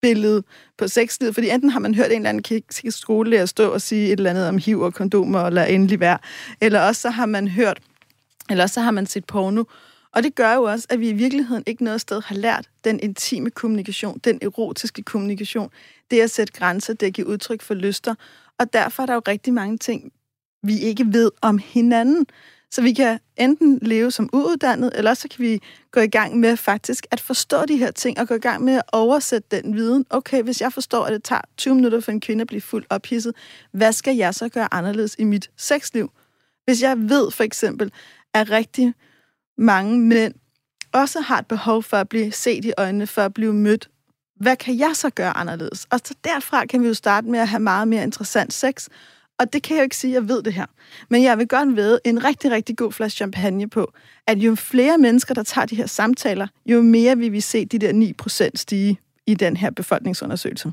billede på sexlivet, fordi enten har man hørt en eller anden skolelærer stå og sige et eller andet om hiv og kondomer, eller endelig være, eller også så har man hørt, eller også så har man set porno. Og det gør jo også, at vi i virkeligheden ikke noget sted har lært den intime kommunikation, den erotiske kommunikation, det at sætte grænser, det at give udtryk for lyster. Og derfor er der jo rigtig mange ting, vi ikke ved om hinanden. Så vi kan enten leve som uuddannet, eller så kan vi gå i gang med faktisk at forstå de her ting, og gå i gang med at oversætte den viden. Okay, hvis jeg forstår, at det tager 20 minutter for en kvinde at blive fuldt ophidset, hvad skal jeg så gøre anderledes i mit sexliv? Hvis jeg ved for eksempel, at rigtig mange mænd også har et behov for at blive set i øjnene, for at blive mødt, hvad kan jeg så gøre anderledes? Og så derfra kan vi jo starte med at have meget mere interessant sex, og det kan jeg jo ikke sige, at jeg ved det her. Men jeg vil godt ved en rigtig, rigtig god flaske champagne på, at jo flere mennesker, der tager de her samtaler, jo mere vil vi se de der 9% stige i den her befolkningsundersøgelse.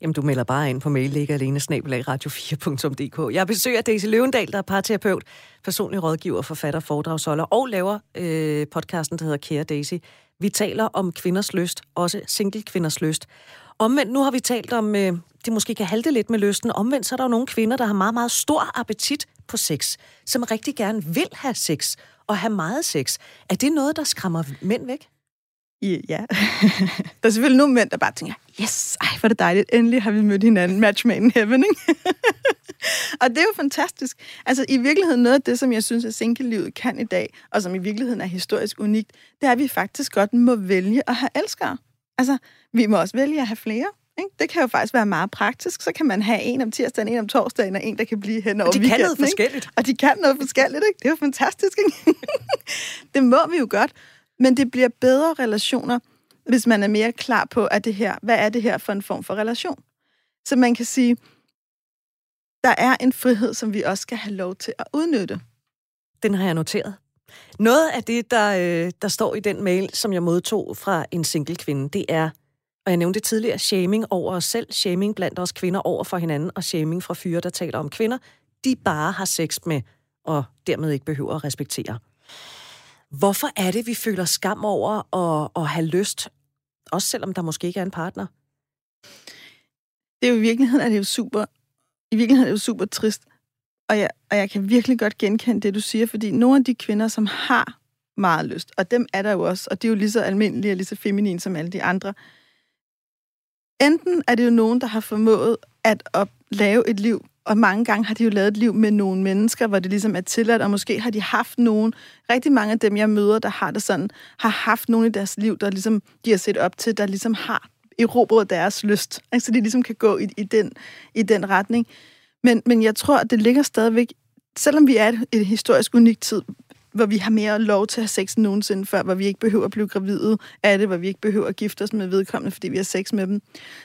Jamen, du melder bare ind på mail, ligger alene radio4.dk. Jeg besøger Daisy Løvendal, der er parterapeut, personlig rådgiver, forfatter, foredragsholder og laver øh, podcasten, der hedder Kære Daisy. Vi taler om kvinders lyst, også single kvinders lyst. Omvendt, nu har vi talt om, øh, det måske kan halte lidt med lysten. Omvendt, så er der jo nogle kvinder, der har meget, meget stor appetit på sex, som rigtig gerne vil have sex og have meget sex. Er det noget, der skræmmer mænd væk? Ja. *laughs* der er selvfølgelig nogle mænd, der bare tænker, yes, ej, hvor er det dejligt, endelig har vi mødt hinanden, match made in heaven, ikke? *laughs* og det er jo fantastisk. Altså i virkeligheden noget af det, som jeg synes, at single-livet kan i dag, og som i virkeligheden er historisk unikt, det er, at vi faktisk godt må vælge at have elskere. Altså, vi må også vælge at have flere. Ikke? Det kan jo faktisk være meget praktisk. Så kan man have en om tirsdagen, en om torsdagen, og en, der kan blive hen over Og de weekenden, kan noget forskelligt. Ikke? Og de kan noget forskelligt, ikke? Det er jo fantastisk, ikke? *laughs* det må vi jo godt. Men det bliver bedre relationer, hvis man er mere klar på, at det her, hvad er det her for en form for relation? Så man kan sige, der er en frihed, som vi også skal have lov til at udnytte. Den har jeg noteret. Noget af det, der, øh, der står i den mail, som jeg modtog fra en single kvinde, det er, og jeg nævnte tidligere, shaming over os selv, shaming blandt os kvinder over for hinanden, og shaming fra fyre, der taler om kvinder, de bare har sex med, og dermed ikke behøver at respektere. Hvorfor er det, vi føler skam over at, at have lyst, også selvom der måske ikke er en partner? Det er jo i virkeligheden er det jo super, i virkeligheden er det jo super trist, og jeg, og jeg kan virkelig godt genkende det, du siger, fordi nogle af de kvinder, som har meget lyst, og dem er der jo også, og det er jo lige så almindelige og lige så feminine som alle de andre. Enten er det jo nogen, der har formået at, at lave et liv, og mange gange har de jo lavet et liv med nogle mennesker, hvor det ligesom er tilladt, og måske har de haft nogen, rigtig mange af dem, jeg møder, der har det sådan, har haft nogen i deres liv, der ligesom de har set op til, der ligesom har erobret deres lyst, altså de ligesom kan gå i, i, den, i den retning. Men, men jeg tror, at det ligger stadigvæk, selvom vi er et, historisk unikt tid, hvor vi har mere lov til at have sex end nogensinde før, hvor vi ikke behøver at blive gravide af det, hvor vi ikke behøver at gifte os med vedkommende, fordi vi har sex med dem,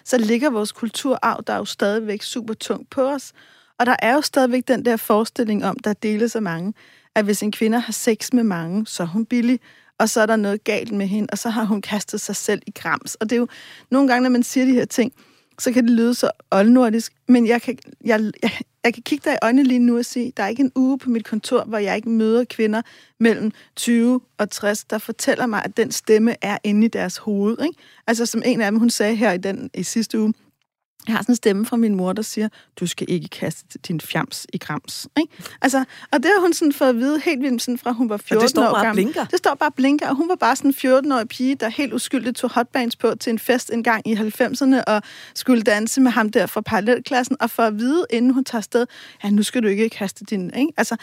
så ligger vores kulturarv, der er jo stadigvæk super tungt på os. Og der er jo stadigvæk den der forestilling om, der deles af mange, at hvis en kvinde har sex med mange, så er hun billig, og så er der noget galt med hende, og så har hun kastet sig selv i grams. Og det er jo nogle gange, når man siger de her ting, så kan det lyde så oldnordisk, men jeg kan, jeg, jeg, jeg kan kigge dig i øjnene lige nu og sige, der er ikke en uge på mit kontor, hvor jeg ikke møder kvinder mellem 20 og 60, der fortæller mig, at den stemme er inde i deres hoved. Ikke? Altså som en af dem, hun sagde her i, den, i sidste uge, jeg har sådan en stemme fra min mor, der siger, du skal ikke kaste din fjams i grams. Ikke? Altså, og det har hun sådan fået at vide helt vildt, sådan fra hun var 14 år det står bare gammel. Blinker. Det står bare blinker, og hun var bare sådan en 14-årig pige, der helt uskyldigt tog hotbands på til en fest en gang i 90'erne, og skulle danse med ham der fra parallelklassen, og for at vide, inden hun tager afsted, ja, nu skal du ikke kaste din... Ikke? Altså,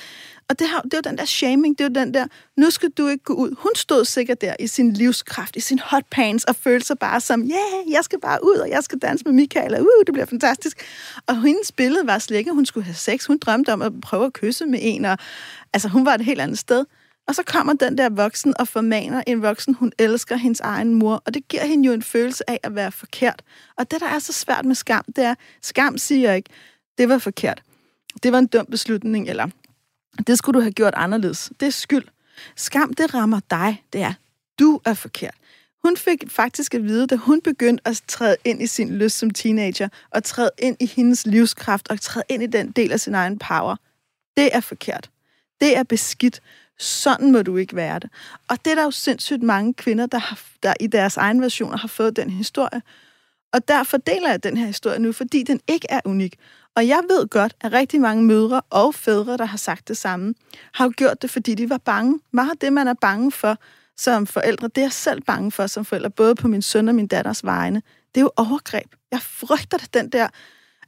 og det, her, det er jo den der shaming, det er jo den der, nu skal du ikke gå ud. Hun stod sikkert der i sin livskraft, i sin hot pants, og følte sig bare som, ja, yeah, jeg skal bare ud, og jeg skal danse med Michael, og uh, det bliver fantastisk. Og hendes billede var slet ikke, at hun skulle have sex. Hun drømte om at prøve at kysse med en, og altså, hun var et helt andet sted. Og så kommer den der voksen og formaner en voksen, hun elsker hendes egen mor, og det giver hende jo en følelse af at være forkert. Og det, der er så svært med skam, det er, skam siger ikke, det var forkert. Det var en dum beslutning, eller det skulle du have gjort anderledes. Det er skyld. Skam, det rammer dig. Det er, du er forkert. Hun fik faktisk at vide, da hun begyndte at træde ind i sin lyst som teenager, og træde ind i hendes livskraft, og træde ind i den del af sin egen power. Det er forkert. Det er beskidt. Sådan må du ikke være det. Og det er der jo sindssygt mange kvinder, der, har, der i deres egen versioner har fået den historie. Og derfor deler jeg den her historie nu, fordi den ikke er unik. Og jeg ved godt, at rigtig mange mødre og fædre, der har sagt det samme, har jo gjort det, fordi de var bange. Meget af det, man er bange for som forældre, det er jeg selv bange for som forældre, både på min søn og min datters vegne. Det er jo overgreb. Jeg frygter det, den der...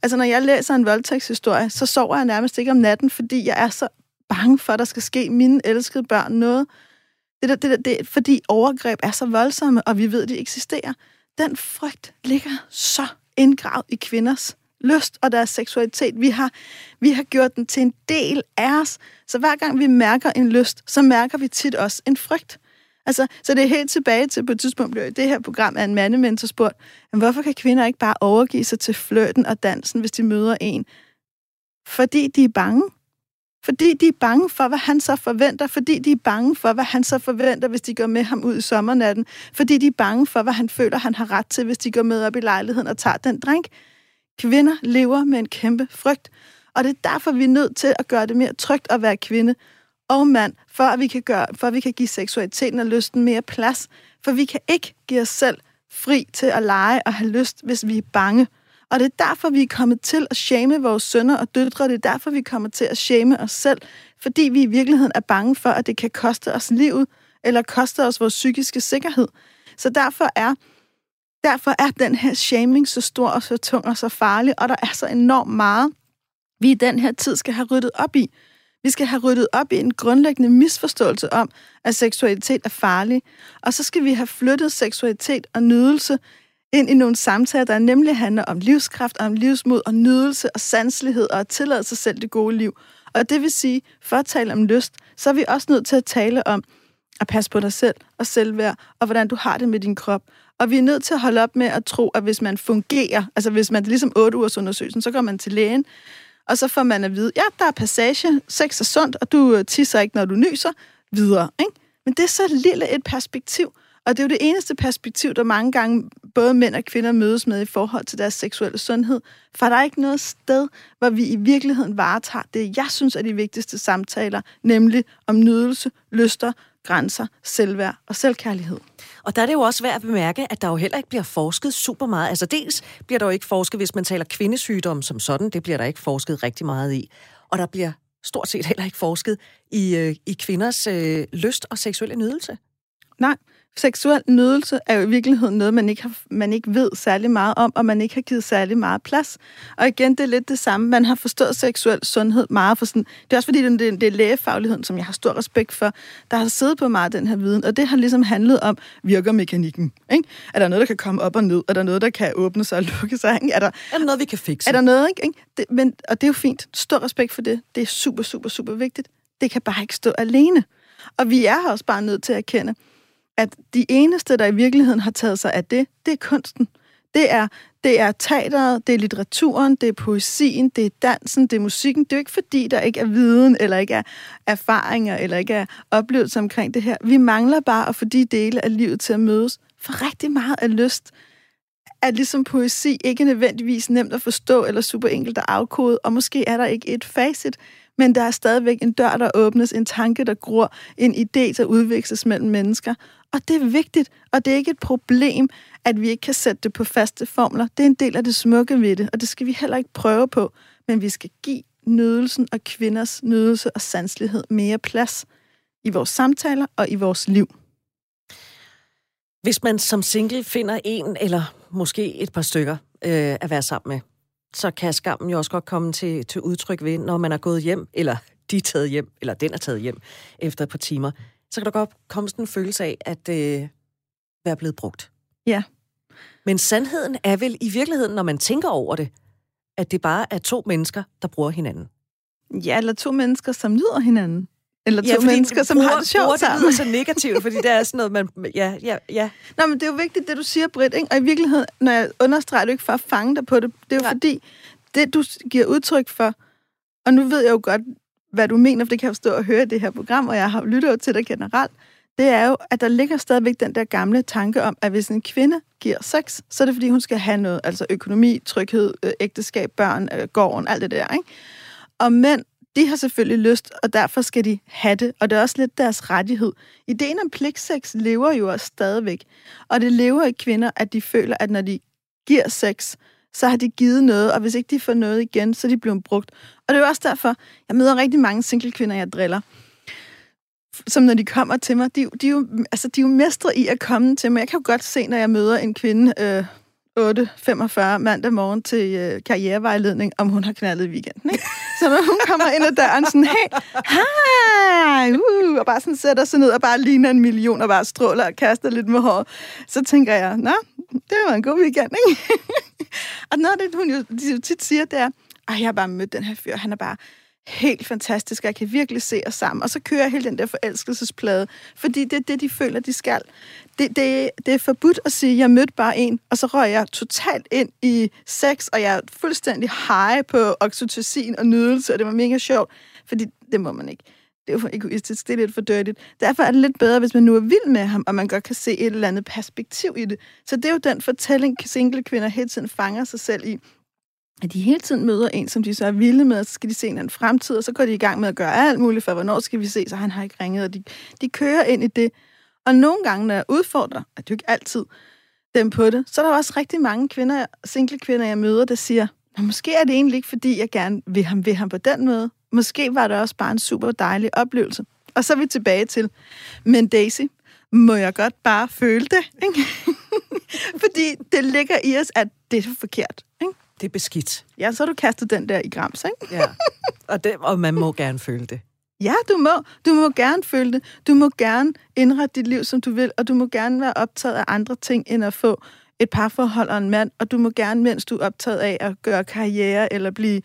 Altså, når jeg læser en voldtægtshistorie, så sover jeg nærmest ikke om natten, fordi jeg er så bange for, at der skal ske mine elskede børn noget. Det der, det der, det, fordi overgreb er så voldsomme, og vi ved, at de eksisterer. Den frygt ligger så indgravet i kvinders lyst og deres seksualitet. Vi har, vi har gjort den til en del af os. Så hver gang vi mærker en lyst, så mærker vi tit også en frygt. Altså, så det er helt tilbage til, på et tidspunkt blev det her program af en mandementor spurgt, hvorfor kan kvinder ikke bare overgive sig til fløten og dansen, hvis de møder en? Fordi de er bange. Fordi de er bange for, hvad han så forventer. Fordi de er bange for, hvad han så forventer, hvis de går med ham ud i sommernatten. Fordi de er bange for, hvad han føler, han har ret til, hvis de går med op i lejligheden og tager den drink. Kvinder lever med en kæmpe frygt, og det er derfor, vi er nødt til at gøre det mere trygt at være kvinde og mand, for at vi kan, gøre, for at vi kan give seksualiteten og lysten mere plads. For vi kan ikke give os selv fri til at lege og have lyst, hvis vi er bange. Og det er derfor, vi er kommet til at shame vores sønner og døtre. Det er derfor, vi kommer til at shame os selv. Fordi vi i virkeligheden er bange for, at det kan koste os livet, eller koste os vores psykiske sikkerhed. Så derfor er Derfor er den her shaming så stor og så tung og så farlig, og der er så enormt meget, vi i den her tid skal have ryddet op i. Vi skal have ryddet op i en grundlæggende misforståelse om, at seksualitet er farlig. Og så skal vi have flyttet seksualitet og nydelse ind i nogle samtaler, der nemlig handler om livskraft, om livsmod og nydelse og sanselighed og at tillade sig selv det gode liv. Og det vil sige, for at tale om lyst, så er vi også nødt til at tale om at passe på dig selv og selvværd, og hvordan du har det med din krop. Og vi er nødt til at holde op med at tro, at hvis man fungerer, altså hvis man er ligesom 8 ugers undersøgelsen, så går man til lægen, og så får man at vide, ja, der er passage, sex er sundt, og du øh, tisser ikke, når du nyser, videre. Ikke? Men det er så lille et perspektiv, og det er jo det eneste perspektiv, der mange gange både mænd og kvinder mødes med i forhold til deres seksuelle sundhed. For der er ikke noget sted, hvor vi i virkeligheden varetager det, jeg synes er de vigtigste samtaler, nemlig om nydelse, lyster, grænser, selvværd og selvkærlighed. Og der er det jo også værd at bemærke, at der jo heller ikke bliver forsket super meget. Altså dels bliver der jo ikke forsket, hvis man taler kvindesygdom som sådan, det bliver der ikke forsket rigtig meget i. Og der bliver stort set heller ikke forsket i, øh, i kvinders øh, lyst og seksuelle nydelse. Nej, seksuel nydelse er jo i virkeligheden noget, man ikke, har, man ikke ved særlig meget om, og man ikke har givet særlig meget plads. Og igen, det er lidt det samme. Man har forstået seksuel sundhed meget for sådan... Det er også fordi, det er, det er lægefagligheden, som jeg har stor respekt for, der har siddet på meget den her viden, og det har ligesom handlet om, virker mekanikken? Ikke? Er der noget, der kan komme op og ned? Er der noget, der kan åbne sig og lukke sig? Ikke? Er, der, er der noget, vi kan fikse? Er der noget, ikke? Det, men, og det er jo fint. Stor respekt for det. Det er super, super, super vigtigt. Det kan bare ikke stå alene. Og vi er også bare nødt til at erkende, at de eneste, der i virkeligheden har taget sig af det, det er kunsten. Det er, det er teateret, det er litteraturen, det er poesien, det er dansen, det er musikken. Det er jo ikke fordi, der ikke er viden, eller ikke er erfaringer, eller ikke er oplevelser omkring det her. Vi mangler bare at få de dele af livet til at mødes. For rigtig meget af lyst er ligesom poesi ikke nødvendigvis nemt at forstå eller super enkelt at afkode, og måske er der ikke et facit, men der er stadigvæk en dør, der åbnes, en tanke, der gror, en idé, der udveksles mellem mennesker. Og det er vigtigt, og det er ikke et problem, at vi ikke kan sætte det på faste formler. Det er en del af det smukke ved det, og det skal vi heller ikke prøve på. Men vi skal give nydelsen og kvinders nydelse og sanselighed mere plads i vores samtaler og i vores liv. Hvis man som single finder en eller måske et par stykker øh, at være sammen med, så kan skammen jo også godt komme til, til udtryk ved, når man er gået hjem, eller de er taget hjem, eller den er taget hjem efter et par timer, så kan der godt komme sådan en følelse af at øh, være blevet brugt. Ja. Men sandheden er vel i virkeligheden, når man tænker over det, at det bare er to mennesker, der bruger hinanden. Ja, eller to mennesker, som nyder hinanden. Eller to ja, mennesker, som bruger, har det sjovt sammen. Det så negativt, fordi det er sådan noget, man... Ja, ja, ja. Nå, men det er jo vigtigt, det du siger, Britt, ikke? Og i virkeligheden, når jeg understreger det ikke for at fange dig på det, det er jo ja. fordi, det du giver udtryk for, og nu ved jeg jo godt, hvad du mener, for det kan jeg forstå at høre i det her program, og jeg har lyttet til det generelt, det er jo, at der ligger stadigvæk den der gamle tanke om, at hvis en kvinde giver sex, så er det fordi, hun skal have noget, altså økonomi, tryghed, øh, ægteskab, børn, øh, gården, alt det der, ikke? Og mænd de har selvfølgelig lyst, og derfor skal de have det, og det er også lidt deres rettighed. Ideen om pligtsex lever jo også stadigvæk, og det lever i kvinder, at de føler, at når de giver sex, så har de givet noget, og hvis ikke de får noget igen, så er de blevet brugt. Og det er jo også derfor, jeg møder rigtig mange single kvinder, jeg driller, som når de kommer til mig, de, de, er jo, altså, de er jo mestre i at komme til mig. Jeg kan jo godt se, når jeg møder en kvinde, øh, 8.45 mandag morgen til øh, karrierevejledning, om hun har knaldet i weekenden. Ikke? Så når hun kommer ind ad døren sådan, hey, hej, uh, og bare sådan sætter sig ned og bare ligner en million og bare stråler og kaster lidt med hår, så tænker jeg, nå, det var en god weekend, ikke? og noget af det, hun jo, tit siger, det er, at jeg har bare mødt den her fyr, han er bare helt fantastisk, jeg kan virkelig se os sammen. Og så kører jeg hele den der forelskelsesplade, fordi det er det, de føler, de skal. Det, det, det er forbudt at sige, jeg mødte bare en, og så røg jeg totalt ind i sex, og jeg er fuldstændig high på oxytocin og nydelse, og det var mega sjovt, fordi det må man ikke. Det er jo for egoistisk, det er lidt for dirtigt. Derfor er det lidt bedre, hvis man nu er vild med ham, og man godt kan se et eller andet perspektiv i det. Så det er jo den fortælling, single kvinder hele tiden fanger sig selv i at de hele tiden møder en, som de så er vilde med, og så skal de se en anden fremtid, og så går de i gang med at gøre alt muligt for, hvornår skal vi se, så han har ikke ringet, og de, de kører ind i det. Og nogle gange, når jeg udfordrer, at det jo ikke altid dem på det, så er der også rigtig mange kvinder, single kvinder, jeg møder, der siger, måske er det egentlig ikke, fordi jeg gerne vil ham, vil ham på den måde. Måske var det også bare en super dejlig oplevelse. Og så er vi tilbage til, men Daisy, må jeg godt bare føle det? *laughs* Ikke? fordi det ligger i os, at det er forkert. Ikke? Det er beskidt. Ja, så har du kastet den der i grams, ikke? ja, og, det, og man må gerne føle det. Ja, du må. Du må gerne føle det. Du må gerne indrette dit liv, som du vil, og du må gerne være optaget af andre ting, end at få et parforhold og en mand, og du må gerne, mens du er optaget af at gøre karriere eller blive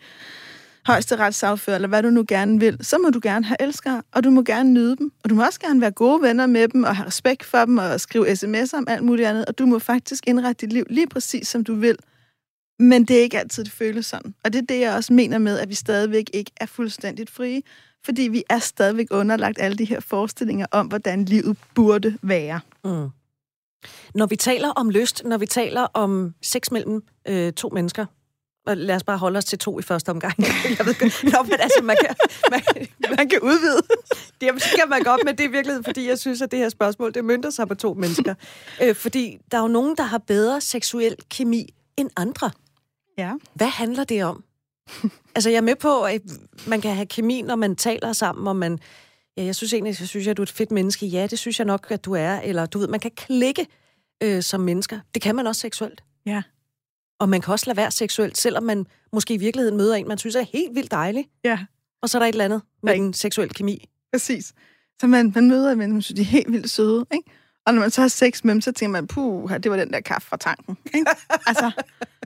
højesteretsagfører, eller hvad du nu gerne vil, så må du gerne have elskere, og du må gerne nyde dem. Og du må også gerne være gode venner med dem, og have respekt for dem, og skrive sms'er om alt muligt andet, og du må faktisk indrette dit liv lige præcis, som du vil. Men det er ikke altid, det føles sådan. Og det er det, jeg også mener med, at vi stadigvæk ikke er fuldstændigt frie, fordi vi er stadigvæk underlagt alle de her forestillinger om, hvordan livet burde være. Mm. Når vi taler om lyst, når vi taler om sex mellem øh, to mennesker, og lad os bare holde os til to i første omgang. *laughs* Jeg ved godt, Nå, men altså, man kan, man, man kan udvide. Så kan man godt, men det er virkelig, fordi jeg synes, at det her spørgsmål, det mønter sig på to mennesker. Øh, fordi der er jo nogen, der har bedre seksuel kemi end andre. Ja. Hvad handler det om? *laughs* altså, jeg er med på, at man kan have kemi, når man taler sammen, og man... Ja, jeg synes egentlig, jeg synes, at du er et fedt menneske. Ja, det synes jeg nok, at du er. Eller du ved, man kan klikke øh, som mennesker. Det kan man også seksuelt. Ja. Og man kan også lade være seksuelt, selvom man måske i virkeligheden møder en, man synes er helt vildt dejlig. Ja. Og så er der et eller andet med en seksuel kemi. Præcis. Så man, man møder en, man synes, de er helt vildt søde, ikke? Og når man så har sex med dem, så tænker man, puh, det var den der kaffe fra tanken. Ikke? altså,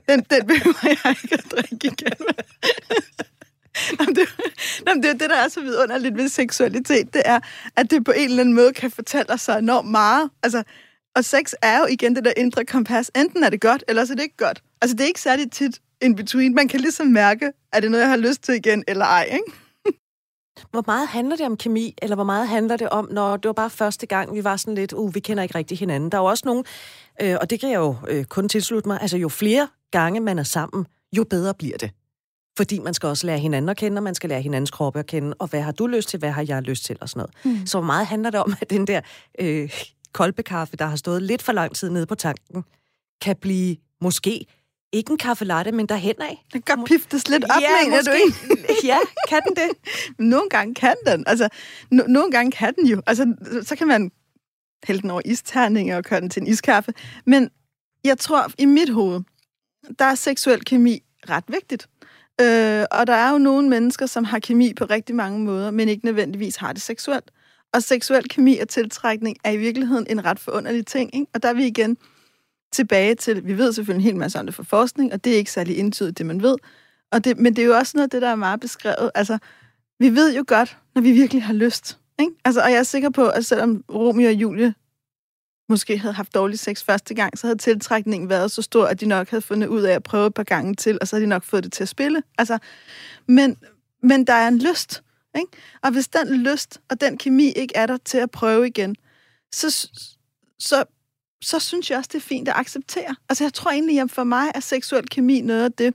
den, den behøver jeg ikke at drikke igen. Jamen, det, jamen, det er det, der er så vidunderligt ved seksualitet, det er, at det på en eller anden måde kan fortælle sig enormt meget. Altså, Og sex er jo igen det der indre kompas. Enten er det godt, eller så er det ikke godt. Altså, det er ikke særlig tit in between. Man kan ligesom mærke, er det noget, jeg har lyst til igen, eller ej, ikke? Hvor meget handler det om kemi, eller hvor meget handler det om, når det var bare første gang, vi var sådan lidt, uh, vi kender ikke rigtig hinanden. Der er jo også nogen, øh, og det kan jeg jo øh, kun tilslutte mig, altså jo flere gange man er sammen, jo bedre bliver det. Fordi man skal også lære hinanden at kende, og man skal lære hinandens kroppe at kende, og hvad har du lyst til, hvad har jeg lyst til, og sådan noget. Mm. Så hvor meget handler det om, at den der øh, kolbekaffe, der har stået lidt for lang tid nede på tanken, kan blive måske ikke en kaffe latte, men derhen af. Den kan piftes lidt op, ja, mener måske. du ikke? *laughs* ja, kan den det? *laughs* Nogle gange kan den. Altså, no- nogle gange kan den jo. Altså, så kan man hælde den over isterninger og køre den til en iskaffe. Men jeg tror, i mit hoved, der er seksuel kemi ret vigtigt. Øh, og der er jo nogle mennesker, som har kemi på rigtig mange måder, men ikke nødvendigvis har det seksuelt. Og seksuel kemi og tiltrækning er i virkeligheden en ret forunderlig ting. Ikke? Og der er vi igen tilbage til, vi ved selvfølgelig en hel masse om det fra forskning, og det er ikke særlig entydigt, det man ved. Og det, men det er jo også noget af det, der er meget beskrevet. Altså, vi ved jo godt, når vi virkelig har lyst. Ikke? Altså, og jeg er sikker på, at selvom Romeo og Julie måske havde haft dårlig sex første gang, så havde tiltrækningen været så stor, at de nok havde fundet ud af at prøve et par gange til, og så havde de nok fået det til at spille. Altså, men, men der er en lyst. Ikke? Og hvis den lyst og den kemi ikke er der til at prøve igen, så, så, så synes jeg også, det er fint at acceptere. Altså jeg tror egentlig, at for mig er seksuel kemi noget af det,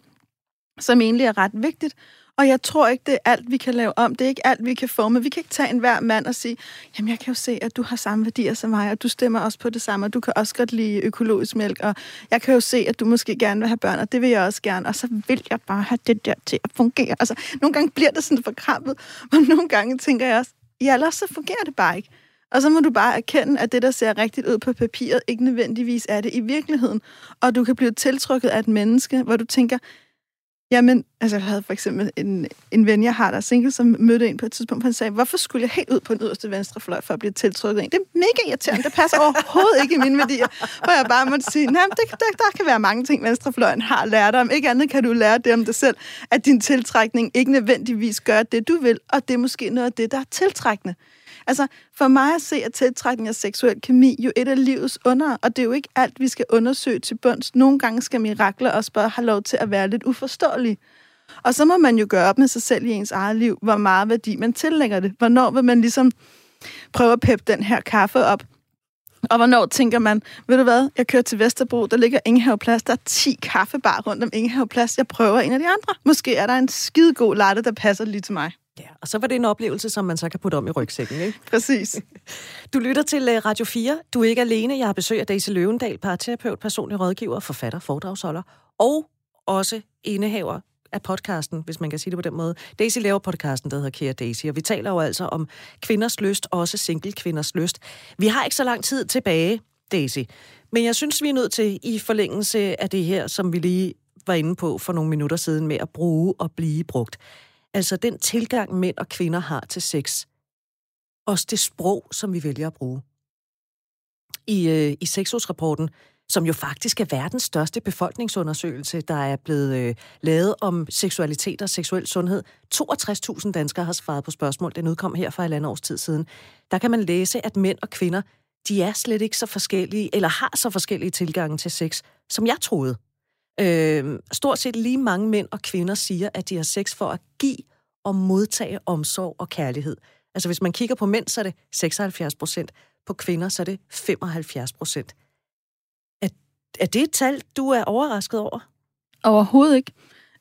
som egentlig er ret vigtigt. Og jeg tror ikke, det er alt, vi kan lave om. Det er ikke alt, vi kan forme. Vi kan ikke tage en hver mand og sige, jamen jeg kan jo se, at du har samme værdier som mig, og du stemmer også på det samme, og du kan også godt lide økologisk mælk, og jeg kan jo se, at du måske gerne vil have børn, og det vil jeg også gerne, og så vil jeg bare have det der til at fungere. Altså, nogle gange bliver det sådan forkrampet, *laughs* og nogle gange tænker jeg også, ja, ellers så fungerer det bare ikke. Og så må du bare erkende, at det, der ser rigtigt ud på papiret, ikke nødvendigvis er det i virkeligheden. Og du kan blive tiltrykket af et menneske, hvor du tænker, Jamen, altså jeg havde for eksempel en, en ven, jeg har, der er single, som mødte en på et tidspunkt, han sagde, hvorfor skulle jeg helt ud på den yderste venstre fløj for at blive tiltrykket af en? Det er mega irriterende, det passer overhovedet ikke i mine værdier. Hvor jeg bare måtte sige, nej, det, der, der kan være mange ting, venstrefløjen har lært om. Ikke andet kan du lære det om dig selv, at din tiltrækning ikke nødvendigvis gør det, du vil, og det er måske noget af det, der er tiltrækkende. Altså, for mig at se, at tiltrækning af seksuel kemi jo et af livets under, og det er jo ikke alt, vi skal undersøge til bunds. Nogle gange skal mirakler også bare have lov til at være lidt uforståelige. Og så må man jo gøre op med sig selv i ens eget liv, hvor meget værdi man tillægger det. Hvornår vil man ligesom prøve at peppe den her kaffe op? Og hvornår tænker man, ved du hvad, jeg kører til Vesterbro, der ligger Ingehaveplads, der er 10 kaffebar rundt om Ingehaveplads, jeg prøver en af de andre. Måske er der en skidegod latte, der passer lige til mig. Ja, og så var det en oplevelse, som man så kan putte om i rygsækken, ikke? *laughs* Præcis. *laughs* Du lytter til uh, Radio 4. Du er ikke alene. Jeg har besøg af Daisy Løvendal, parterapeut, personlig rådgiver, forfatter, foredragsholder og også indehaver af podcasten, hvis man kan sige det på den måde. Daisy laver podcasten, der hedder Kære Daisy, og vi taler jo altså om kvinders lyst, også single kvinders lyst. Vi har ikke så lang tid tilbage, Daisy, men jeg synes, vi er nødt til, i forlængelse af det her, som vi lige var inde på for nogle minutter siden, med at bruge og blive brugt. Altså den tilgang, mænd og kvinder har til sex. Også det sprog, som vi vælger at bruge. I, øh, i sexårsrapporten, som jo faktisk er verdens største befolkningsundersøgelse, der er blevet øh, lavet om seksualitet og seksuel sundhed. 62.000 danskere har svaret på spørgsmål. Den udkom her for et andet års tid siden. Der kan man læse, at mænd og kvinder, de er slet ikke så forskellige, eller har så forskellige tilgange til sex, som jeg troede. Øh, stort set lige mange mænd og kvinder siger, at de har sex for at give og modtage omsorg og kærlighed. Altså hvis man kigger på mænd, så er det 76 procent. På kvinder, så er det 75 procent. Er, er det et tal, du er overrasket over? Overhovedet ikke.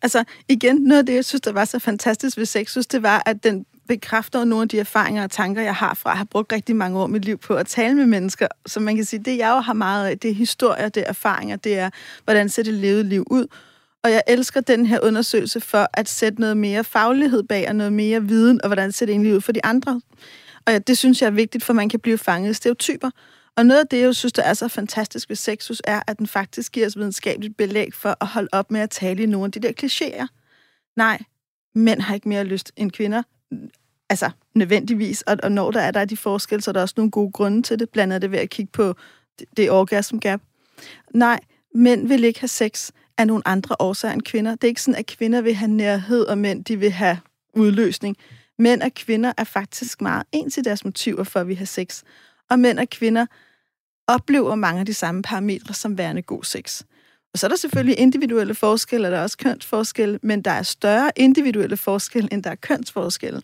Altså igen, noget af det, jeg synes, der var så fantastisk ved sexus, det var, at den bekræfter nogle af de erfaringer og tanker, jeg har fra at have brugt rigtig mange år af mit liv på at tale med mennesker. Så man kan sige, det jeg jo har meget af, det er historier, det er erfaringer, det er, hvordan ser det levet liv ud. Og jeg elsker den her undersøgelse for at sætte noget mere faglighed bag og noget mere viden, og hvordan ser det egentlig ud for de andre. Og ja, det synes jeg er vigtigt, for man kan blive fanget i stereotyper. Og noget af det, jeg synes, der er så fantastisk ved sexus, er, at den faktisk giver os videnskabeligt belæg for at holde op med at tale i nogle af de der klichéer. Nej, mænd har ikke mere lyst end kvinder. Altså, nødvendigvis. Og, og når der er der er de forskelle, så er der også nogle gode grunde til det. Blandt andet ved at kigge på det, det orgasm gap. Nej, mænd vil ikke have sex af nogle andre årsager end kvinder. Det er ikke sådan, at kvinder vil have nærhed, og mænd de vil have udløsning. Mænd og kvinder er faktisk meget ens i deres motiver for, at vi har sex. Og mænd og kvinder oplever mange af de samme parametre som værende god sex. Og så er der selvfølgelig individuelle forskelle, og der er også kønsforskelle, men der er større individuelle forskelle, end der er kønsforskelle.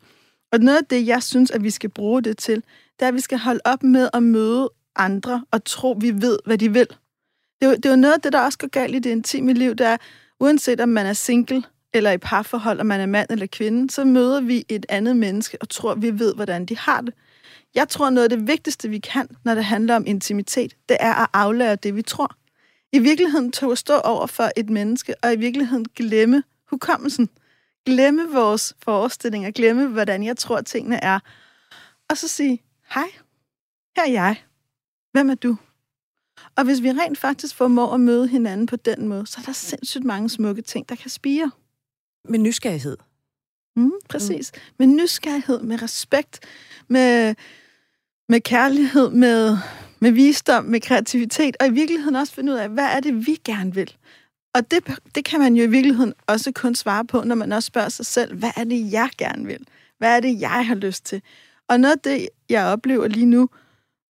Og noget af det, jeg synes, at vi skal bruge det til, det er, at vi skal holde op med at møde andre og tro, vi ved, hvad de vil. Det er, jo, det er jo noget af det, der også går galt i det intime liv, der er, uanset om man er single eller i parforhold, om man er mand eller kvinde, så møder vi et andet menneske og tror, vi ved, hvordan de har det. Jeg tror, noget af det vigtigste, vi kan, når det handler om intimitet, det er at aflære det, vi tror. I virkeligheden tog at stå over for et menneske, og i virkeligheden glemme hukommelsen. Glemme vores forestillinger, glemme, hvordan jeg tror, tingene er. Og så sige, hej, her er jeg. Hvem er du? Og hvis vi rent faktisk formår at møde hinanden på den måde, så er der sindssygt mange smukke ting, der kan spire. Med nysgerrighed. Mm, præcis. Mm. Med nysgerrighed, med respekt, med, med kærlighed, med, med visdom, med kreativitet, og i virkeligheden også finde ud af, hvad er det, vi gerne vil. Og det, det kan man jo i virkeligheden også kun svare på, når man også spørger sig selv, hvad er det, jeg gerne vil? Hvad er det, jeg har lyst til? Og noget af det, jeg oplever lige nu,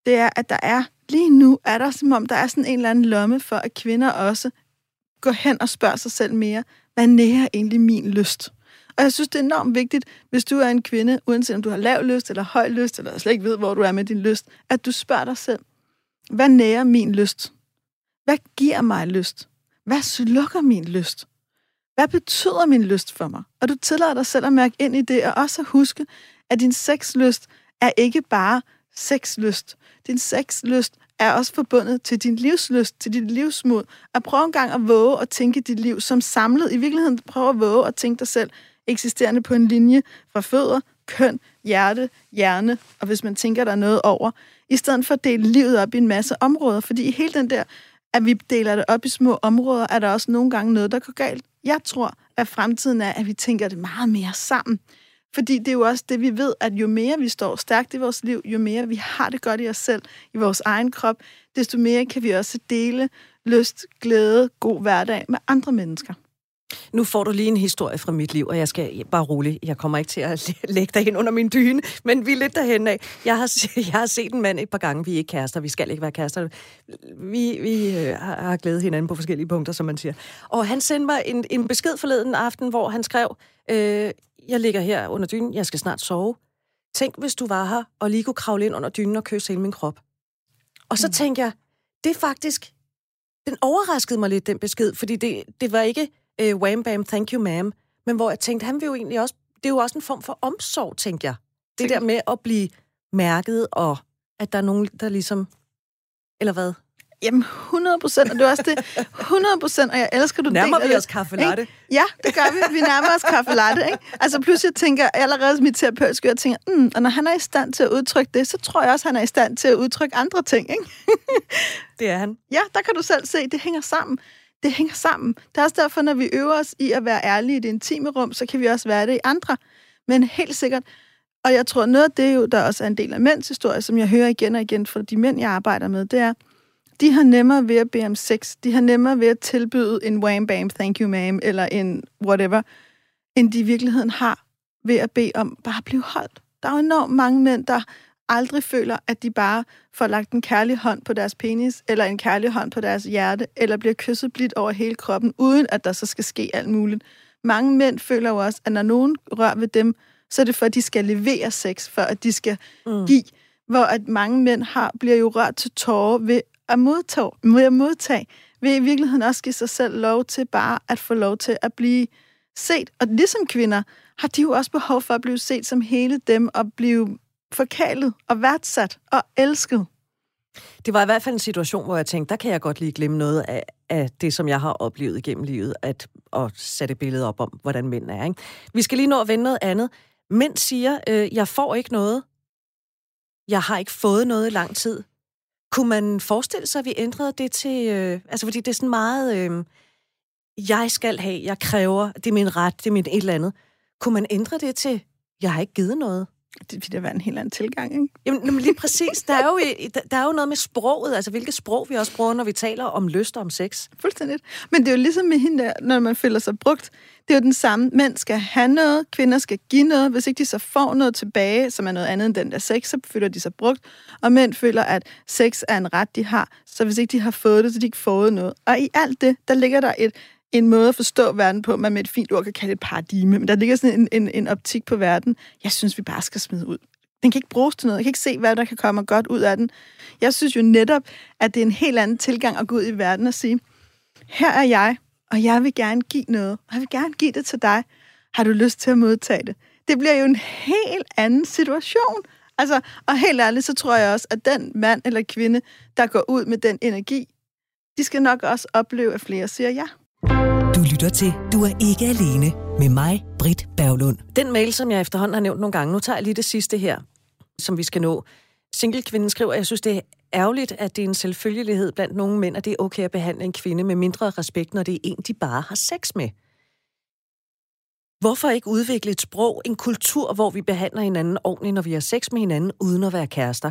det er, at der er, lige nu er der som om, der er sådan en eller anden lomme for, at kvinder også går hen og spørger sig selv mere, hvad nærer egentlig min lyst? Og jeg synes, det er enormt vigtigt, hvis du er en kvinde, uanset om du har lav lyst eller høj lyst, eller slet ikke ved, hvor du er med din lyst, at du spørger dig selv, hvad nærer min lyst? Hvad giver mig lyst? Hvad slukker min lyst? Hvad betyder min lyst for mig? Og du tillader dig selv at mærke ind i det, og også at huske, at din sexlyst er ikke bare sexlyst. Din sexlyst er også forbundet til din livslyst, til dit livsmod. At prøve en gang at våge at tænke dit liv som samlet. I virkeligheden prøve at våge at tænke dig selv eksisterende på en linje fra fødder, køn, hjerte, hjerne, og hvis man tænker der noget over, i stedet for at dele livet op i en masse områder, fordi hele den der, at vi deler det op i små områder, er der også nogle gange noget, der går galt. Jeg tror, at fremtiden er, at vi tænker det meget mere sammen. Fordi det er jo også det, vi ved, at jo mere vi står stærkt i vores liv, jo mere vi har det godt i os selv, i vores egen krop, desto mere kan vi også dele lyst, glæde, god hverdag med andre mennesker. Nu får du lige en historie fra mit liv, og jeg skal bare roligt. Jeg kommer ikke til at lægge dig ind under min dyne, men vi er lidt derhen af. Jeg har, jeg har set en mand et par gange. Vi er ikke kærester, vi skal ikke være kærester. Vi, vi øh, har glædet hinanden på forskellige punkter, som man siger. Og han sendte mig en, en besked forleden aften, hvor han skrev, øh, jeg ligger her under dynen, jeg skal snart sove. Tænk, hvis du var her, og lige kunne kravle ind under dynen og kysse hele min krop. Og så mm. tænker jeg, det er faktisk, den overraskede mig lidt, den besked, fordi det, det var ikke øh, wham bam, thank you ma'am, men hvor jeg tænkte, han vil jo egentlig også, det er jo også en form for omsorg, tænker jeg. Det der med at blive mærket, og at der er nogen, der ligesom, eller hvad? Jamen, 100 procent, og det er også det, 100 procent, og jeg elsker, du Nærmer vi os kaffe latte? Ja, det gør vi. Vi nærmer os kaffe latte, ikke? Altså, pludselig tænker jeg allerede mit terapeutiske, jeg tænker, mm, og når han er i stand til at udtrykke det, så tror jeg også, han er i stand til at udtrykke andre ting, ikke? det er han. Ja, der kan du selv se, det hænger sammen det hænger sammen. Det er også derfor, når vi øver os i at være ærlige i det intime rum, så kan vi også være det i andre. Men helt sikkert, og jeg tror, noget af det, jo, der også er en del af mænds historie, som jeg hører igen og igen fra de mænd, jeg arbejder med, det er, de har nemmere ved at bede om sex. De har nemmere ved at tilbyde en wham bam, thank you ma'am, eller en whatever, end de i virkeligheden har ved at bede om bare at blive holdt. Der er jo enormt mange mænd, der aldrig føler, at de bare får lagt en kærlig hånd på deres penis, eller en kærlig hånd på deres hjerte, eller bliver kysset blidt over hele kroppen, uden at der så skal ske alt muligt. Mange mænd føler jo også, at når nogen rører ved dem, så er det for, at de skal levere sex, for at de skal mm. give. Hvor at mange mænd har, bliver jo rørt til tårer ved at modtage, ved at modtage, ved i virkeligheden også give sig selv lov til bare at få lov til at blive set. Og ligesom kvinder har de jo også behov for at blive set som hele dem, og blive forkælet og værdsat og elsket. Det var i hvert fald en situation, hvor jeg tænkte, der kan jeg godt lige glemme noget af, af det, som jeg har oplevet igennem livet, at, at sætte billedet op om, hvordan mænd er. Ikke? Vi skal lige nå at vende noget andet. Mænd siger, øh, jeg får ikke noget. Jeg har ikke fået noget i lang tid. Kunne man forestille sig, at vi ændrede det til... Øh, altså, fordi det er sådan meget... Øh, jeg skal have, jeg kræver, det er min ret, det er mit et eller andet. Kunne man ændre det til, jeg har ikke givet noget? Det vil da være en helt anden tilgang, ikke? Jamen, lige præcis. Der er, jo, der, der er jo noget med sproget, altså hvilket sprog vi også bruger, når vi taler om lyst og om sex. Fuldstændig. Men det er jo ligesom med hende der, når man føler sig brugt. Det er jo den samme. Mænd skal have noget, kvinder skal give noget. Hvis ikke de så får noget tilbage, som er noget andet end den der sex, så føler de sig brugt. Og mænd føler, at sex er en ret, de har. Så hvis ikke de har fået det, så de ikke fået noget. Og i alt det, der ligger der et, en måde at forstå verden på, man med et fint ord kan kalde et paradigme. Men der ligger sådan en, en, en optik på verden, jeg synes, vi bare skal smide ud. Den kan ikke bruges til noget. Jeg kan ikke se, hvad der kan komme godt ud af den. Jeg synes jo netop, at det er en helt anden tilgang at gå ud i verden og sige, her er jeg, og jeg vil gerne give noget. Og jeg vil gerne give det til dig. Har du lyst til at modtage det? Det bliver jo en helt anden situation. Altså, og helt ærligt, så tror jeg også, at den mand eller kvinde, der går ud med den energi, de skal nok også opleve, at flere siger ja. Du lytter til Du er ikke alene med mig, Britt Berglund. Den mail, som jeg efterhånden har nævnt nogle gange, nu tager jeg lige det sidste her, som vi skal nå. Single-kvinden skriver, at jeg synes, det er ærgerligt, at det er en selvfølgelighed blandt nogle mænd, at det er okay at behandle en kvinde med mindre respekt, når det er en, de bare har sex med. Hvorfor ikke udvikle et sprog, en kultur, hvor vi behandler hinanden ordentligt, når vi har sex med hinanden, uden at være kærester?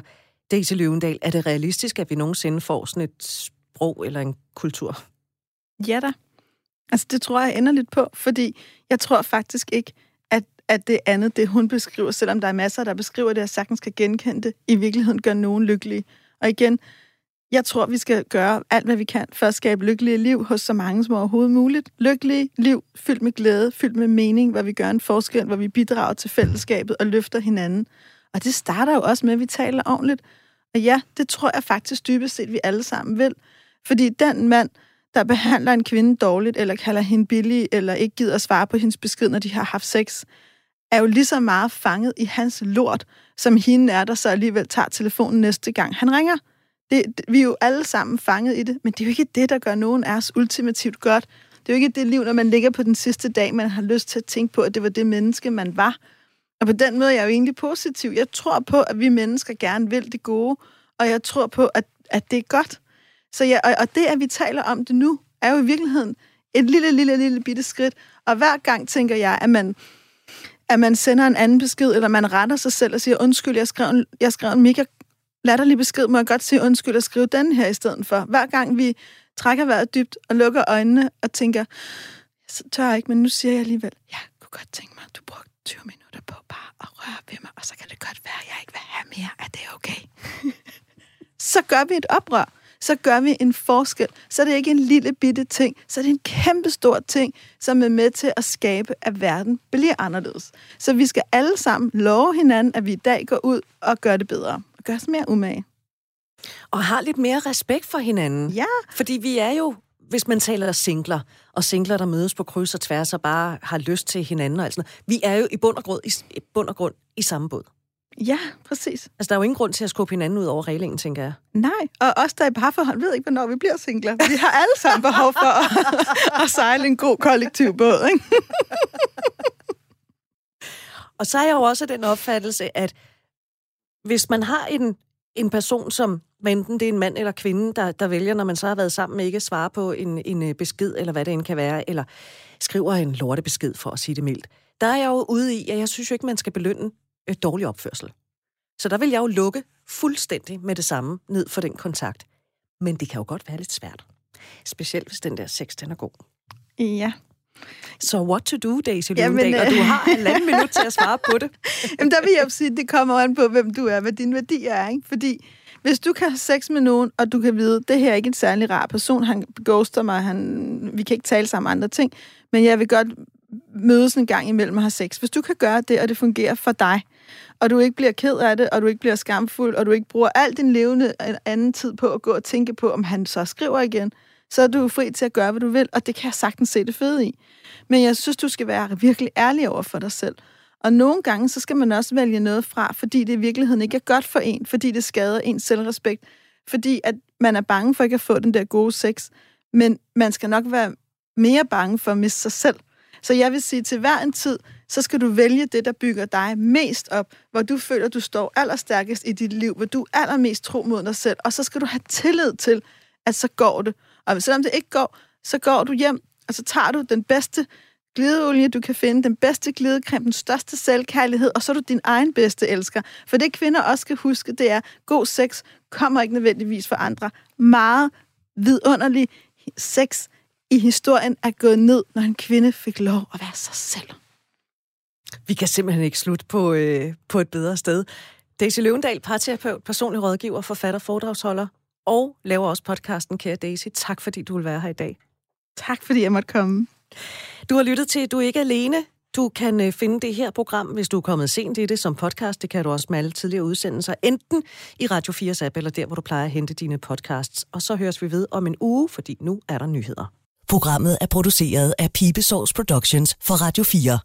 Daisy Løvendal, er det realistisk, at vi nogensinde får sådan et sprog eller en kultur? Ja da. Altså, det tror jeg ender lidt på, fordi jeg tror faktisk ikke, at, at det andet, det hun beskriver, selvom der er masser, der beskriver det, og sagtens kan genkende det, i virkeligheden gør nogen lykkelige. Og igen, jeg tror, vi skal gøre alt, hvad vi kan for at skabe lykkelige liv hos så mange som overhovedet muligt. Lykkelige liv, fyldt med glæde, fyldt med mening, hvor vi gør en forskel, hvor vi bidrager til fællesskabet og løfter hinanden. Og det starter jo også med, at vi taler ordentligt. Og ja, det tror jeg faktisk dybest set, vi alle sammen vil. Fordi den mand, der behandler en kvinde dårligt, eller kalder hende billig, eller ikke gider at svare på hendes besked, når de har haft sex, er jo lige så meget fanget i hans lort, som hende er, der så alligevel tager telefonen næste gang han ringer. Det, vi er jo alle sammen fanget i det, men det er jo ikke det, der gør nogen af os ultimativt godt. Det er jo ikke det liv, når man ligger på den sidste dag, man har lyst til at tænke på, at det var det menneske, man var. Og på den måde er jeg jo egentlig positiv. Jeg tror på, at vi mennesker gerne vil det gode, og jeg tror på, at, at det er godt. Så ja, og, og det, at vi taler om det nu, er jo i virkeligheden et lille, lille, lille bitte skridt. Og hver gang tænker jeg, at man, at man sender en anden besked, eller man retter sig selv og siger, undskyld, jeg skrev en, jeg skrev en mega latterlig besked, må jeg godt sige undskyld og skrive den her i stedet for. Hver gang vi trækker vejret dybt og lukker øjnene og tænker, så tør jeg ikke, men nu siger jeg alligevel, jeg kunne godt tænke mig, at du brugte 20 minutter på bare at røre ved mig, og så kan det godt være, at jeg ikke vil have mere. Er det okay? *laughs* så gør vi et oprør så gør vi en forskel. Så er det ikke en lille bitte ting, så er det en kæmpe stor ting, som er med til at skabe, at verden bliver anderledes. Så vi skal alle sammen love hinanden, at vi i dag går ud og gør det bedre. Og gør os mere umage. Og har lidt mere respekt for hinanden. Ja. Fordi vi er jo hvis man taler singler, og singler, der mødes på kryds og tværs og bare har lyst til hinanden og alt sådan noget. Vi er jo i bund og grund i, i, bund og grund i samme båd. Ja, præcis. Altså, der er jo ingen grund til at skubbe hinanden ud over reglingen, tænker jeg. Nej, og os, der er i parforhold, ved ikke, hvornår vi bliver singler. Vi har alle sammen behov for at, at sejle en god kollektiv båd, ikke? og så er jeg jo også den opfattelse, at hvis man har en, en person, som enten det er en mand eller kvinde, der, der vælger, når man så har været sammen med ikke at svare på en, en øh, besked, eller hvad det end kan være, eller skriver en lortebesked, for at sige det mildt, der er jeg jo ude i, at jeg synes jo ikke, man skal belønne øh, dårlig opførsel. Så der vil jeg jo lukke fuldstændig med det samme ned for den kontakt. Men det kan jo godt være lidt svært. Specielt hvis den der sex, den er god. Ja. Så what to do, Daisy Løvendal, øh... og du øh, har en anden minut til at svare på det. *laughs* Jamen, der vil jeg sige, at det kommer an på, hvem du er, hvad din værdi er, ikke? Fordi hvis du kan have sex med nogen, og du kan vide, at det her er ikke en særlig rar person, han ghoster mig, han, vi kan ikke tale sammen om andre ting, men jeg vil godt mødes en gang imellem og have sex. Hvis du kan gøre det, og det fungerer for dig, og du ikke bliver ked af det, og du ikke bliver skamfuld, og du ikke bruger al din levende anden tid på at gå og tænke på, om han så skriver igen, så er du fri til at gøre, hvad du vil, og det kan jeg sagtens se det fede i. Men jeg synes, du skal være virkelig ærlig over for dig selv. Og nogle gange, så skal man også vælge noget fra, fordi det i virkeligheden ikke er godt for en, fordi det skader ens selvrespekt, fordi at man er bange for ikke at få den der gode sex, men man skal nok være mere bange for at miste sig selv. Så jeg vil sige, til hver en tid, så skal du vælge det, der bygger dig mest op, hvor du føler, du står allerstærkest i dit liv, hvor du er allermest tro mod dig selv, og så skal du have tillid til, at så går det. Og selvom det ikke går, så går du hjem, og så tager du den bedste glideolie, du kan finde den bedste glidecreme, den største selvkærlighed, og så er du din egen bedste elsker. For det kvinder også skal huske, det er, god sex kommer ikke nødvendigvis for andre. Meget vidunderlig sex i historien er gået ned, når en kvinde fik lov at være sig selv. Vi kan simpelthen ikke slutte på, øh, på et bedre sted. Daisy Løvendal, parterapeut, personlig rådgiver, forfatter, foredragsholder og laver også podcasten Kære Daisy. Tak fordi du vil være her i dag. Tak fordi jeg måtte komme. Du har lyttet til Du er ikke alene. Du kan øh, finde det her program, hvis du er kommet sent i det som podcast. Det kan du også med alle tidligere udsendelser, enten i Radio 4's app, eller der, hvor du plejer at hente dine podcasts. Og så høres vi ved om en uge, fordi nu er der nyheder. Programmet er produceret af Pibesovs Productions for Radio 4.